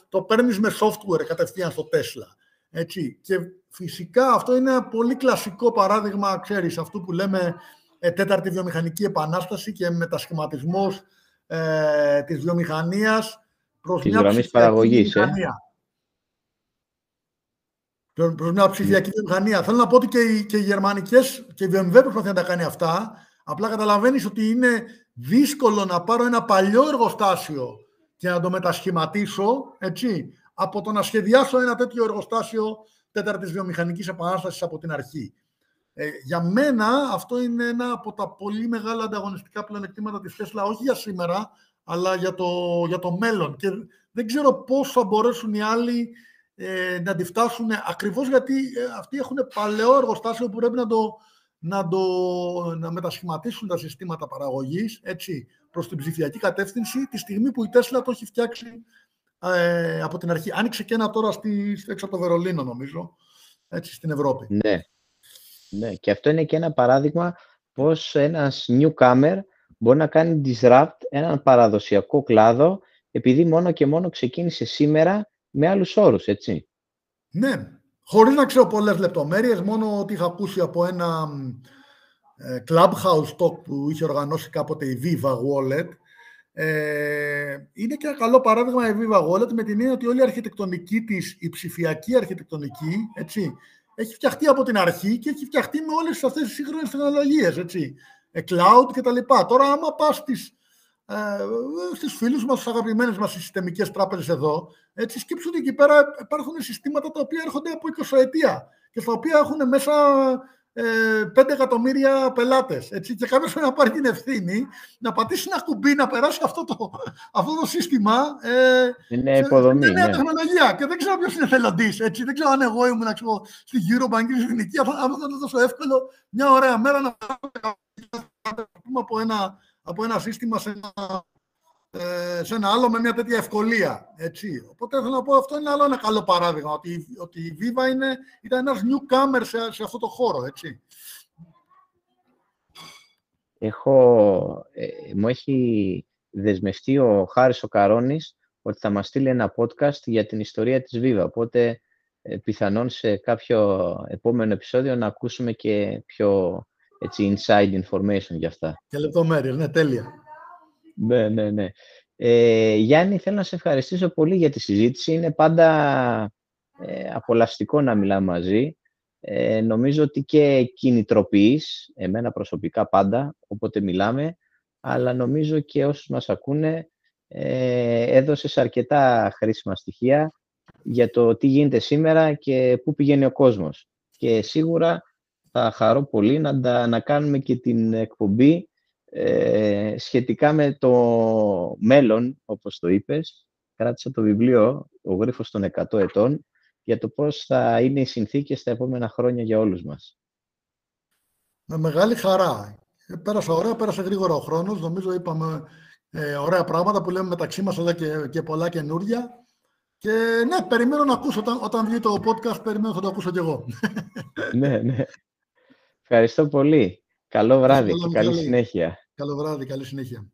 το παίρνεις με software κατευθείαν στο Tesla. Έτσι. Και φυσικά αυτό είναι ένα πολύ κλασικό παράδειγμα, ξέρεις, αυτού που λέμε ε, τέταρτη βιομηχανική επανάσταση και μετασχηματισμός ε, της βιομηχανίας προς της μια ψηφιακή παραγωγής, ε. Βιομηχανία. Ε; Προς μια ψηφιακή βιομηχανία. Θέλω να πω ότι και οι, και οι γερμανικές και η BMW προσπαθεί να τα κάνει αυτά. Απλά καταλαβαίνεις ότι είναι δύσκολο να πάρω ένα παλιό εργοστάσιο και να το μετασχηματίσω, έτσι, από το να σχεδιάσω ένα τέτοιο εργοστάσιο τέταρτης βιομηχανικής επανάστασης από την αρχή. Ε, για μένα αυτό είναι ένα από τα πολύ μεγάλα ανταγωνιστικά πλεονεκτήματα της Tesla, όχι για σήμερα, αλλά για το, για το μέλλον. Και δεν ξέρω πώς θα μπορέσουν οι άλλοι ε, να τη φτάσουν, ακριβώς γιατί ε, αυτοί έχουν παλαιό εργοστάσιο που πρέπει να το, να, το, να μετασχηματίσουν τα συστήματα παραγωγής έτσι, προς την ψηφιακή κατεύθυνση τη στιγμή που η Tesla το έχει φτιάξει ε, από την αρχή. Άνοιξε και ένα τώρα στη, έξω από το Βερολίνο, νομίζω, έτσι, στην Ευρώπη. Ναι. ναι. Και αυτό είναι και ένα παράδειγμα πώς ένας newcomer μπορεί να κάνει disrupt έναν παραδοσιακό κλάδο επειδή μόνο και μόνο ξεκίνησε σήμερα με άλλους όρους, έτσι. Ναι. Χωρίς να ξέρω πολλές λεπτομέρειες, μόνο ότι είχα ακούσει από ένα ε, Clubhouse Talk που είχε οργανώσει κάποτε η Viva Wallet, ε, είναι και ένα καλό παράδειγμα η Viva Wallet με την έννοια ότι όλη η αρχιτεκτονική της, η ψηφιακή αρχιτεκτονική, έτσι, έχει φτιαχτεί από την αρχή και έχει φτιαχτεί με όλες αυτές τις σύγχρονες τεχνολογίες, έτσι, ε, cloud και τα λοιπά. Τώρα, άμα πας στις, ε, στις φίλους μας, στις αγαπημένες μας συστημικές τράπεζες εδώ, έτσι, σκέψου ότι εκεί πέρα υπάρχουν συστήματα τα οποία έρχονται από 20 ετία και στα οποία έχουν μέσα ε, 5 εκατομμύρια πελάτε. Και κάποιο πρέπει να πάρει την ευθύνη να πατήσει ένα κουμπί, να περάσει αυτό το, αυτό το σύστημα. Ε, είναι υποδομή. Είναι νέα ναι. τεχνολογία. Και δεν ξέρω ποιο είναι εθελοντή. Δεν ξέρω αν εγώ ήμουν ξέρω, στη Eurobank ή στην Εθνική. Αυτό θα ήταν τόσο εύκολο μια ωραία μέρα να πούμε από ένα, από ένα σύστημα σε ένα ε, σε ένα άλλο με μια τέτοια ευκολία. Έτσι. Οπότε θέλω να πω αυτό είναι άλλο ένα καλό παράδειγμα, ότι, ότι η Viva είναι, ήταν ένας newcomer σε, σε αυτό το χώρο. Έτσι. Έχω, ε, μου έχει δεσμευτεί ο Χάρης ο Καρόνης ότι θα μας στείλει ένα podcast για την ιστορία της Viva. Οπότε ε, πιθανόν σε κάποιο επόμενο επεισόδιο να ακούσουμε και πιο έτσι, inside information για αυτά. Και λεπτομέρειες, ναι, τέλεια. Ναι, ναι, ναι. Ε, Γιάννη, θέλω να σε ευχαριστήσω πολύ για τη συζήτηση. Είναι πάντα ε, απολαυστικό να μιλάμε μαζί. Ε, νομίζω ότι και κινητροποιείς, εμένα προσωπικά πάντα, όποτε μιλάμε, αλλά νομίζω και όσους μας ακούνε, ε, έδωσες αρκετά χρήσιμα στοιχεία για το τι γίνεται σήμερα και πού πηγαίνει ο κόσμος. Και σίγουρα θα χαρώ πολύ να, να κάνουμε και την εκπομπή ε, σχετικά με το μέλλον, όπως το είπες, κράτησα το βιβλίο «Ο γρίφος των 100 ετών» για το πώς θα είναι οι συνθήκες τα επόμενα χρόνια για όλους μας. Με μεγάλη χαρά. Ε, πέρασα ωραία, πέρασε γρήγορα ο χρόνος. Νομίζω είπαμε ε, ωραία πράγματα που λέμε μεταξύ μας εδώ και, και πολλά καινούρια. Και ναι, περιμένω να ακούσω όταν, όταν βγει το podcast, περιμένω θα το ακούσω κι εγώ. ναι, ναι. Ευχαριστώ πολύ. Καλό βράδυ και καλή συνέχεια. Καλό βράδυ, καλή συνέχεια.